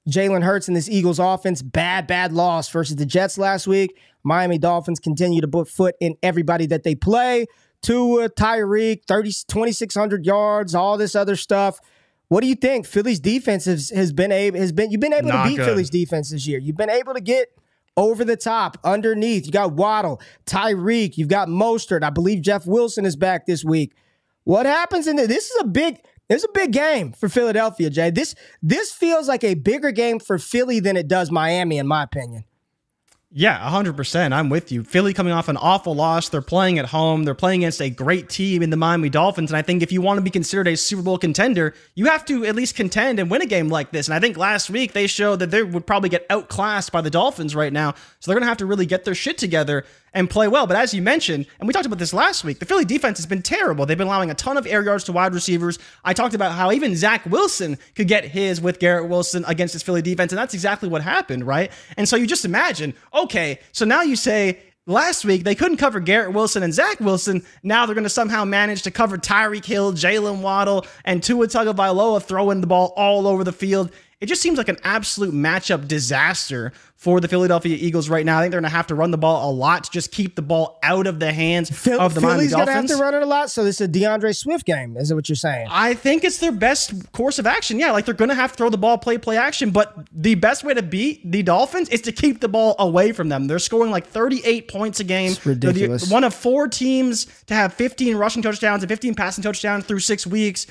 Jalen Hurts and this Eagles offense, bad, bad loss versus the Jets last week. Miami Dolphins continue to put foot in everybody that they play. Tua, Tyreek, 30, 2,600 yards, all this other stuff. What do you think? Philly's defense has, has been able has been you've been able Not to beat good. Philly's defense this year. You've been able to get over the top, underneath. You got Waddle, Tyreek, you've got Mostert. I believe Jeff Wilson is back this week. What happens in the, this is a big this is a big game for Philadelphia, Jay. This this feels like a bigger game for Philly than it does Miami, in my opinion. Yeah, 100%. I'm with you. Philly coming off an awful loss. They're playing at home. They're playing against a great team in the Miami Dolphins. And I think if you want to be considered a Super Bowl contender, you have to at least contend and win a game like this. And I think last week they showed that they would probably get outclassed by the Dolphins right now. So they're going to have to really get their shit together and play well. But as you mentioned, and we talked about this last week, the Philly defense has been terrible. They've been allowing a ton of air yards to wide receivers. I talked about how even Zach Wilson could get his with Garrett Wilson against this Philly defense, and that's exactly what happened, right? And so you just imagine, okay, so now you say last week they couldn't cover Garrett Wilson and Zach Wilson. Now they're going to somehow manage to cover Tyreek Hill, Jaylen Waddle, and Tua Tagovailoa throwing the ball all over the field. It just seems like an absolute matchup disaster for the Philadelphia Eagles right now. I think they're going to have to run the ball a lot to just keep the ball out of the hands Phil- of the Philly's Miami gonna have to run it a lot, so this is a D'Andre Swift game. Is it what you're saying? I think it's their best course of action. Yeah, like they're going to have to throw the ball, play, play action. But the best way to beat the Dolphins is to keep the ball away from them. They're scoring like 38 points a game. It's They're the- ridiculous. one of four teams to have 15 rushing touchdowns and 15 passing touchdowns through six weeks.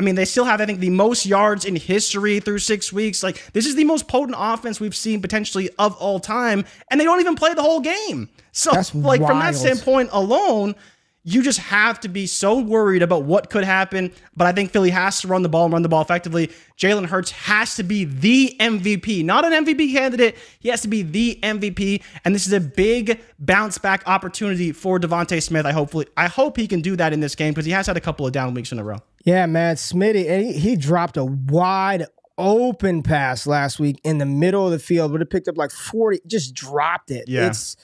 I mean, they still have, I think, the most yards in history through six weeks. Like, this is the most potent offense we've seen potentially of all time, and they don't even play the whole game. So, That's like, from that standpoint alone, you just have to be so worried about what could happen. But I think Philly has to run the ball and run the ball effectively. Jalen Hurts has to be the MVP, not an MVP candidate. He has to be the MVP. And this is a big bounce back opportunity for DeVonta Smith. I hopefully I hope he can do that in this game because he has had a couple of down weeks in a row. Yeah, man, Smitty, and he, he dropped a wide open pass last week in the middle of the field, would have picked up like 40, just dropped it. Yeah. It's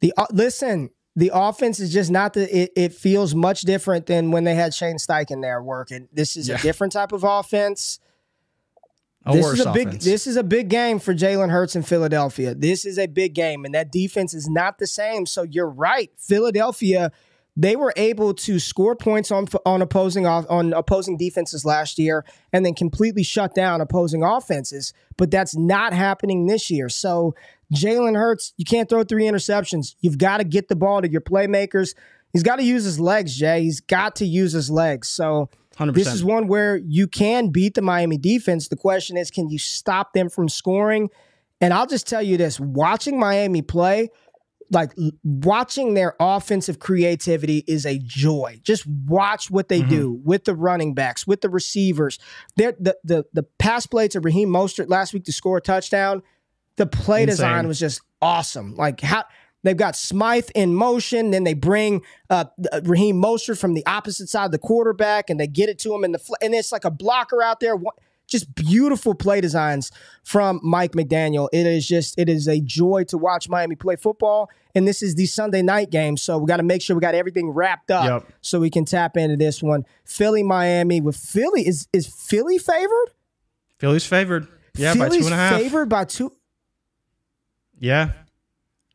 the uh, listen, the offense is just not the it, it feels much different than when they had Shane Steichen there working. This is Yeah. a different type of offense. A this is a big offense. this is a big game for Jalen Hurts in Philadelphia. This is a big game, and that defense is not the same. So you're right. Philadelphia, they were able to score points on on opposing off on opposing defenses last year, and then completely shut down opposing offenses. But that's not happening this year. So Jalen Hurts, you can't throw three interceptions. You've got to get the ball to your playmakers. He's got to use his legs, Jay. He's got to use his legs. So 100%. this is one where you can beat the Miami defense. The question is, can you stop them from scoring? And I'll just tell you this watching Miami play, like watching their offensive creativity is a joy. Just watch what they mm-hmm. do with the running backs, with the receivers. They're, the, the, the pass play to Raheem Mostert last week to score a touchdown, the play Insane. design was just awesome. Like how they've got Smythe in motion, then they bring uh, uh, Raheem Mostert from the opposite side of the quarterback, and they get it to him in the fl- and it's like a blocker out there. Just beautiful play designs from Mike McDaniel. It is just it is a joy to watch Miami play football, and this is the Sunday night game, so we got to make sure we got everything wrapped up Yep. so we can tap into this one. Philly, Miami with Philly is is Philly favored? Philly's favored. Yeah, by Philly's two and a half. favored by two. Yeah.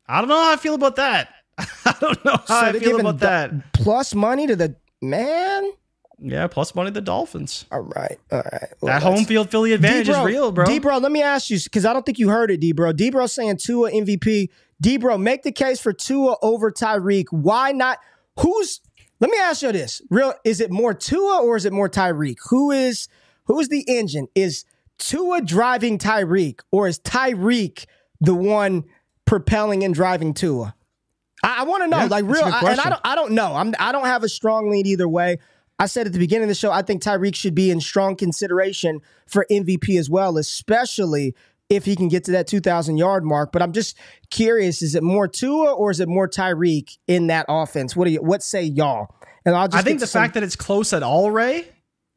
I don't know how I feel about that. *laughs* I don't know how I they're feel about that. plus money to the man. Yeah, plus money to the Dolphins. All right, all right. That home field Philly advantage is real, bro. D bro, let me ask you because I don't think you heard it, D bro. D bro saying Tua MVP. D bro, make the case for Tua over Tyreek. Why not? Who's? Let me ask you this: real is it more Tua or is it more Tyreek? Who is who is the engine? Is Tua driving Tyreek or is Tyreek the one propelling and driving Tua? I, I want to know, Yeah, like real, I, and I don't, I don't know. I'm, I don't have a strong lead either way. I said at the beginning of the show, I think Tyreek should be in strong consideration for MVP as well, especially if he can get to that 2,000 yard mark. But I'm just curious: is it more Tua or is it more Tyreek in that offense? What do you? What say y'all? And I'll just I think the some- fact that it's close at all, Ray,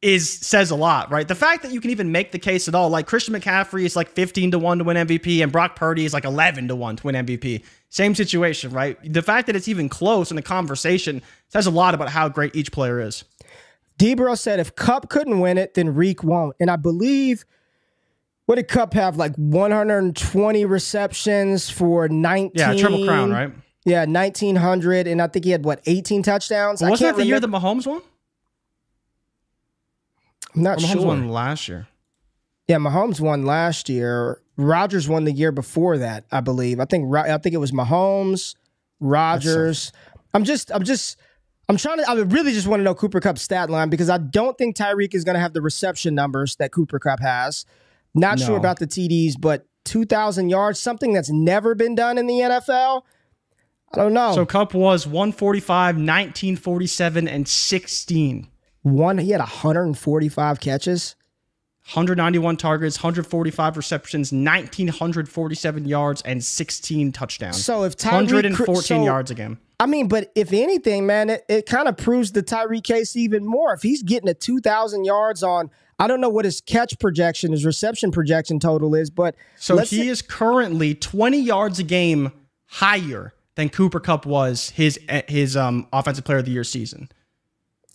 is says a lot, right? The fact that you can even make the case at all, like Christian McCaffrey is like 15 to 1 to win MVP, and Brock Purdy is like 11 to 1 to win MVP. Same situation, right? The fact that it's even close in the conversation says a lot about how great each player is. Debro said if Kupp couldn't win it, then Reek won't. And I believe what did Kupp have? Like 120 receptions for 19. Yeah, Triple Crown, right? Yeah, 1900. And I think he had what, 18 touchdowns? I Wasn't can't that the year remember. that Mahomes won? I'm not Mahomes sure. won last year. Yeah, Mahomes won last year. Rodgers won the year before that, I believe. I think I think it was Mahomes, Rodgers. I'm just I'm just I'm trying to I really just want to know Cooper Kupp's stat line because I don't think Tyreek is going to have the reception numbers that Cooper Kupp has. Not sure about the TDs, but 2000 yards, something that's never been done in the NFL. I don't know. So Kupp was 145, 1947, and 16. One he had 145 catches. 191 targets, 145 receptions, 1947 yards, and 16 touchdowns. So if Tyreek 114 so- yards again. I mean, but if anything, man, it, it kind of proves the Tyree case even more. If he's getting a 2,000 yards on, I don't know what his catch projection, his reception projection total is, but So he say- is currently 20 yards a game higher than Cooper Kupp was his his um offensive player of the year season.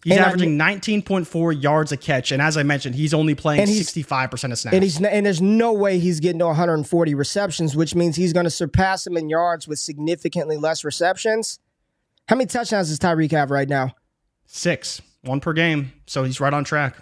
He's And I- averaging 19.4 yards a catch, and as I mentioned, he's only playing And he's- 65% of snaps. And he's and there's no way he's getting to 140 receptions, which means he's going to surpass him in yards with significantly less receptions. How many touchdowns does Tyreek have right now? Six, one per game, so he's right on track.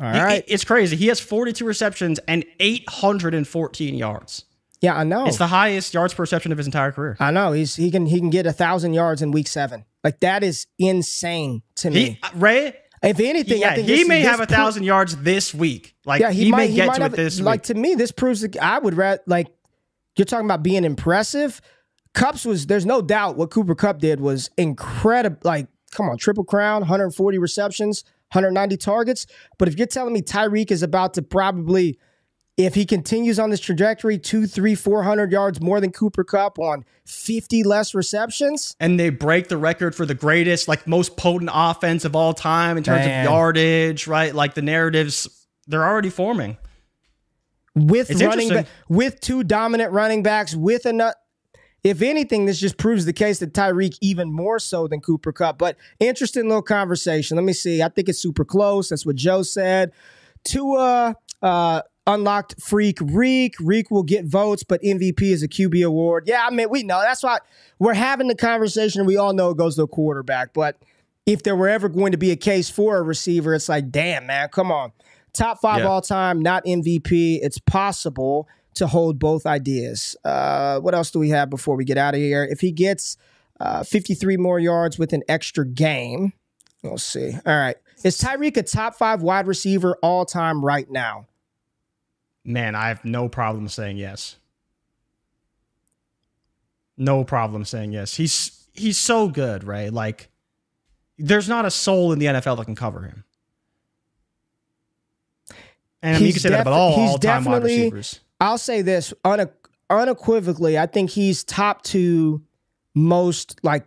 All right, He- right. it's crazy. He has 42 receptions and 814 yards. Yeah, I know. It's the highest yards per reception of his entire career. I know. He's he can he can get a thousand yards in week seven. Like that is insane to me. He Ray, if anything, I yeah, think he this- may this have a pro- thousand yards this week. Like Yeah, he, he, might may get might to have it this like week. to me. This proves that I would rather like you're talking about being impressive. Kupp's was there's no doubt what Cooper Kupp did was incredible. Like come on, triple crown, 140 receptions, 190 targets. But if you're telling me Tyreek is about to probably, if he continues on this trajectory, two, three, four hundred yards more than Cooper Kupp on 50 less receptions. and they break the record for the greatest, like most potent offense of all time in terms Man. of yardage, right? Like the narratives, they're already forming. with It's running ba- with two dominant running backs with a nut. If anything, this just proves the case that Tyreek even more so than Cooper Kupp. But interesting little conversation. Let me see. I think it's super close. That's what Joe said. Tua uh, unlocked freak Reek. Reek will get votes, but MVP is a QB award. Yeah, I mean we know that's why we're having the conversation. We all know it goes to a quarterback, but if there were ever going to be a case for a receiver, it's like, damn, man, come on. Top five Yeah. all time, not MVP. It's possible to hold both ideas. Uh, what else do we have before we get out of here? If he gets uh, 53 more yards with an extra game, we'll see. All right. Is Tyreek a top five wide receiver all time right now? Man, I have no problem saying yes. No problem saying yes. He's he's so good, right? Like there's not a soul in the NFL that can cover him. And I mean, you can say def- that about all, all time wide receivers. I'll say this une- unequivocally. I think he's top two most like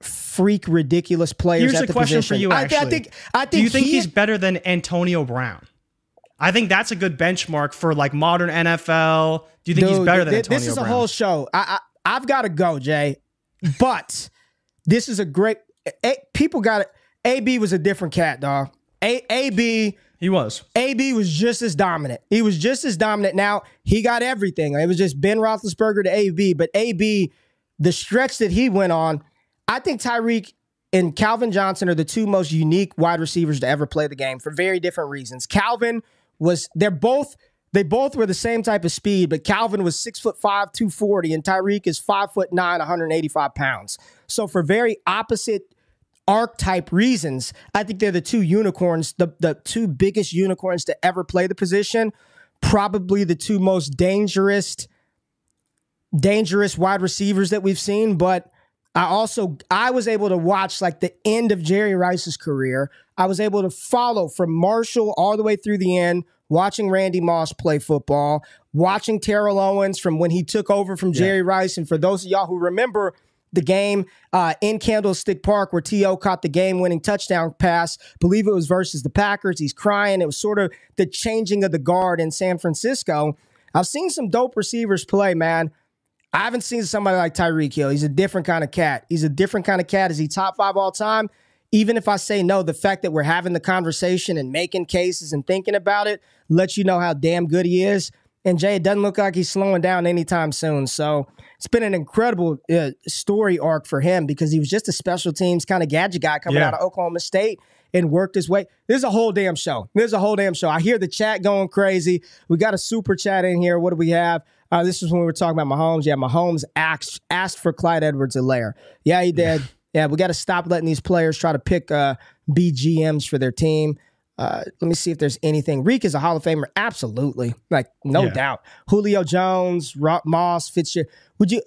freak ridiculous players. Here's at a the question position. for you, I, thi- I think. I think. Do you think he- he's better than Antonio Brown? I think that's a good benchmark for like modern NFL. Do you think he's better than th- Antonio This is Brown? a whole show. I, I I've got to go, Jay. But this is a great. A, people got it. AB was a different cat, dog. A, AB he was. AB was just as dominant. He was just as dominant. Now he got everything. It was just Ben Roethlisberger to AB, but AB, the stretch that he went on, I think Tyreek and Calvin Johnson are the two most unique wide receivers to ever play the game for very different reasons. Calvin was they're both they both were the same type of speed, but Calvin was six foot five, 240, and Tyreek is five foot nine, 185 pounds. So for very opposite archetype reasons, I think they're the two unicorns, the, the two biggest unicorns to ever play the position. Probably the two most dangerous, dangerous wide receivers that we've seen. But I also I was able to watch like the end of Jerry Rice's career. I was able to follow from Marshall all the way through the end, watching Randy Moss play football, watching Terrell Owens from when he took over from Jerry Rice. And for those of y'all who remember the game uh, in Candlestick Park where T.O. caught the game winning touchdown pass, believe it was versus the Packers. He's crying. It was sort of the changing of the guard in San Francisco. I've seen some dope receivers play, man. I haven't seen somebody like Tyreek Hill. He's a different kind of cat. He's a different kind of cat. Is he top five all time? Even if I say no, the fact that we're having the conversation and making cases and thinking about it lets you know how damn good he is. And Jay, it doesn't look like he's slowing down anytime soon. So it's been an incredible uh, story arc for him because he was just a special teams kind of gadget guy coming Yeah. out of Oklahoma State and worked his way. There's a whole damn show. There's a whole damn show. I hear the chat going crazy. We got a super chat in here. What do we have? Uh, this is when we were talking about Mahomes. Yeah, Mahomes asked asked for Clyde Edwards-Helaire. Yeah, he did. Yeah, we got to stop letting these players try to pick uh, BGMs for their team. Uh, let me see if there's anything. Reek is a Hall of Famer, absolutely, like no Yeah. doubt. Julio Jones, Ro- Moss, Fitzgerald. Would you?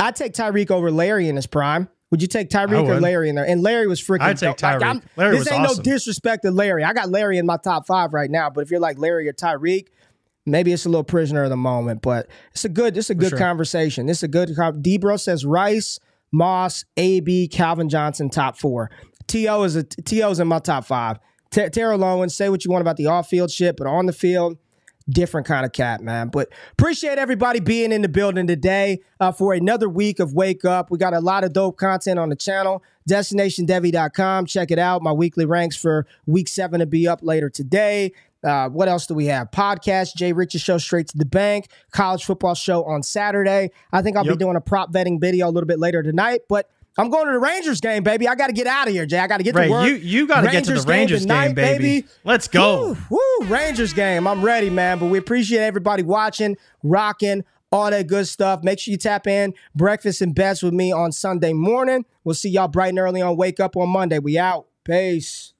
I'd take Tyreek over Larry in his prime. Would you take Tyreek or. Larry in there? And Larry was freaking. I'd take. Like, Tyreek. I'm- Larry this was ain't awesome. no disrespect to Larry. I got Larry in my top five right now. But if you're like Larry or Tyreek, maybe it's a little prisoner of the moment. But it's a good. It's a good sure. conversation. This is a good. con- Debro says Rice, Moss, AB, Calvin Johnson, top four. T.O. is a T.O. is in my top five. Ter- Terrell Owens, say what you want about the off field shit, but on the field, different kind of cat, man. But appreciate everybody being in the building today uh, for another week of Wake Up. We got a lot of dope content on the channel. DestinationDevy.com. Check it out. My weekly ranks for week seven to be up later today. Uh, what else do we have? Podcast, Jay Rich's show, Straight to the Bank, college football show on Saturday. I think I'll yep. be doing a prop betting video a little bit later tonight, but I'm going to the Rangers game, baby. I got to get out of here, Jay. I got to get Ray, to work. You you got to get to the Rangers game, tonight, game baby. baby. Let's go. Woo, woo, Rangers game. I'm ready, man. But we appreciate everybody watching, rocking, all that good stuff. Make sure you tap in breakfast and bets with me on Sunday morning. We'll see y'all bright and early on Wake Up on Monday. We out. Peace.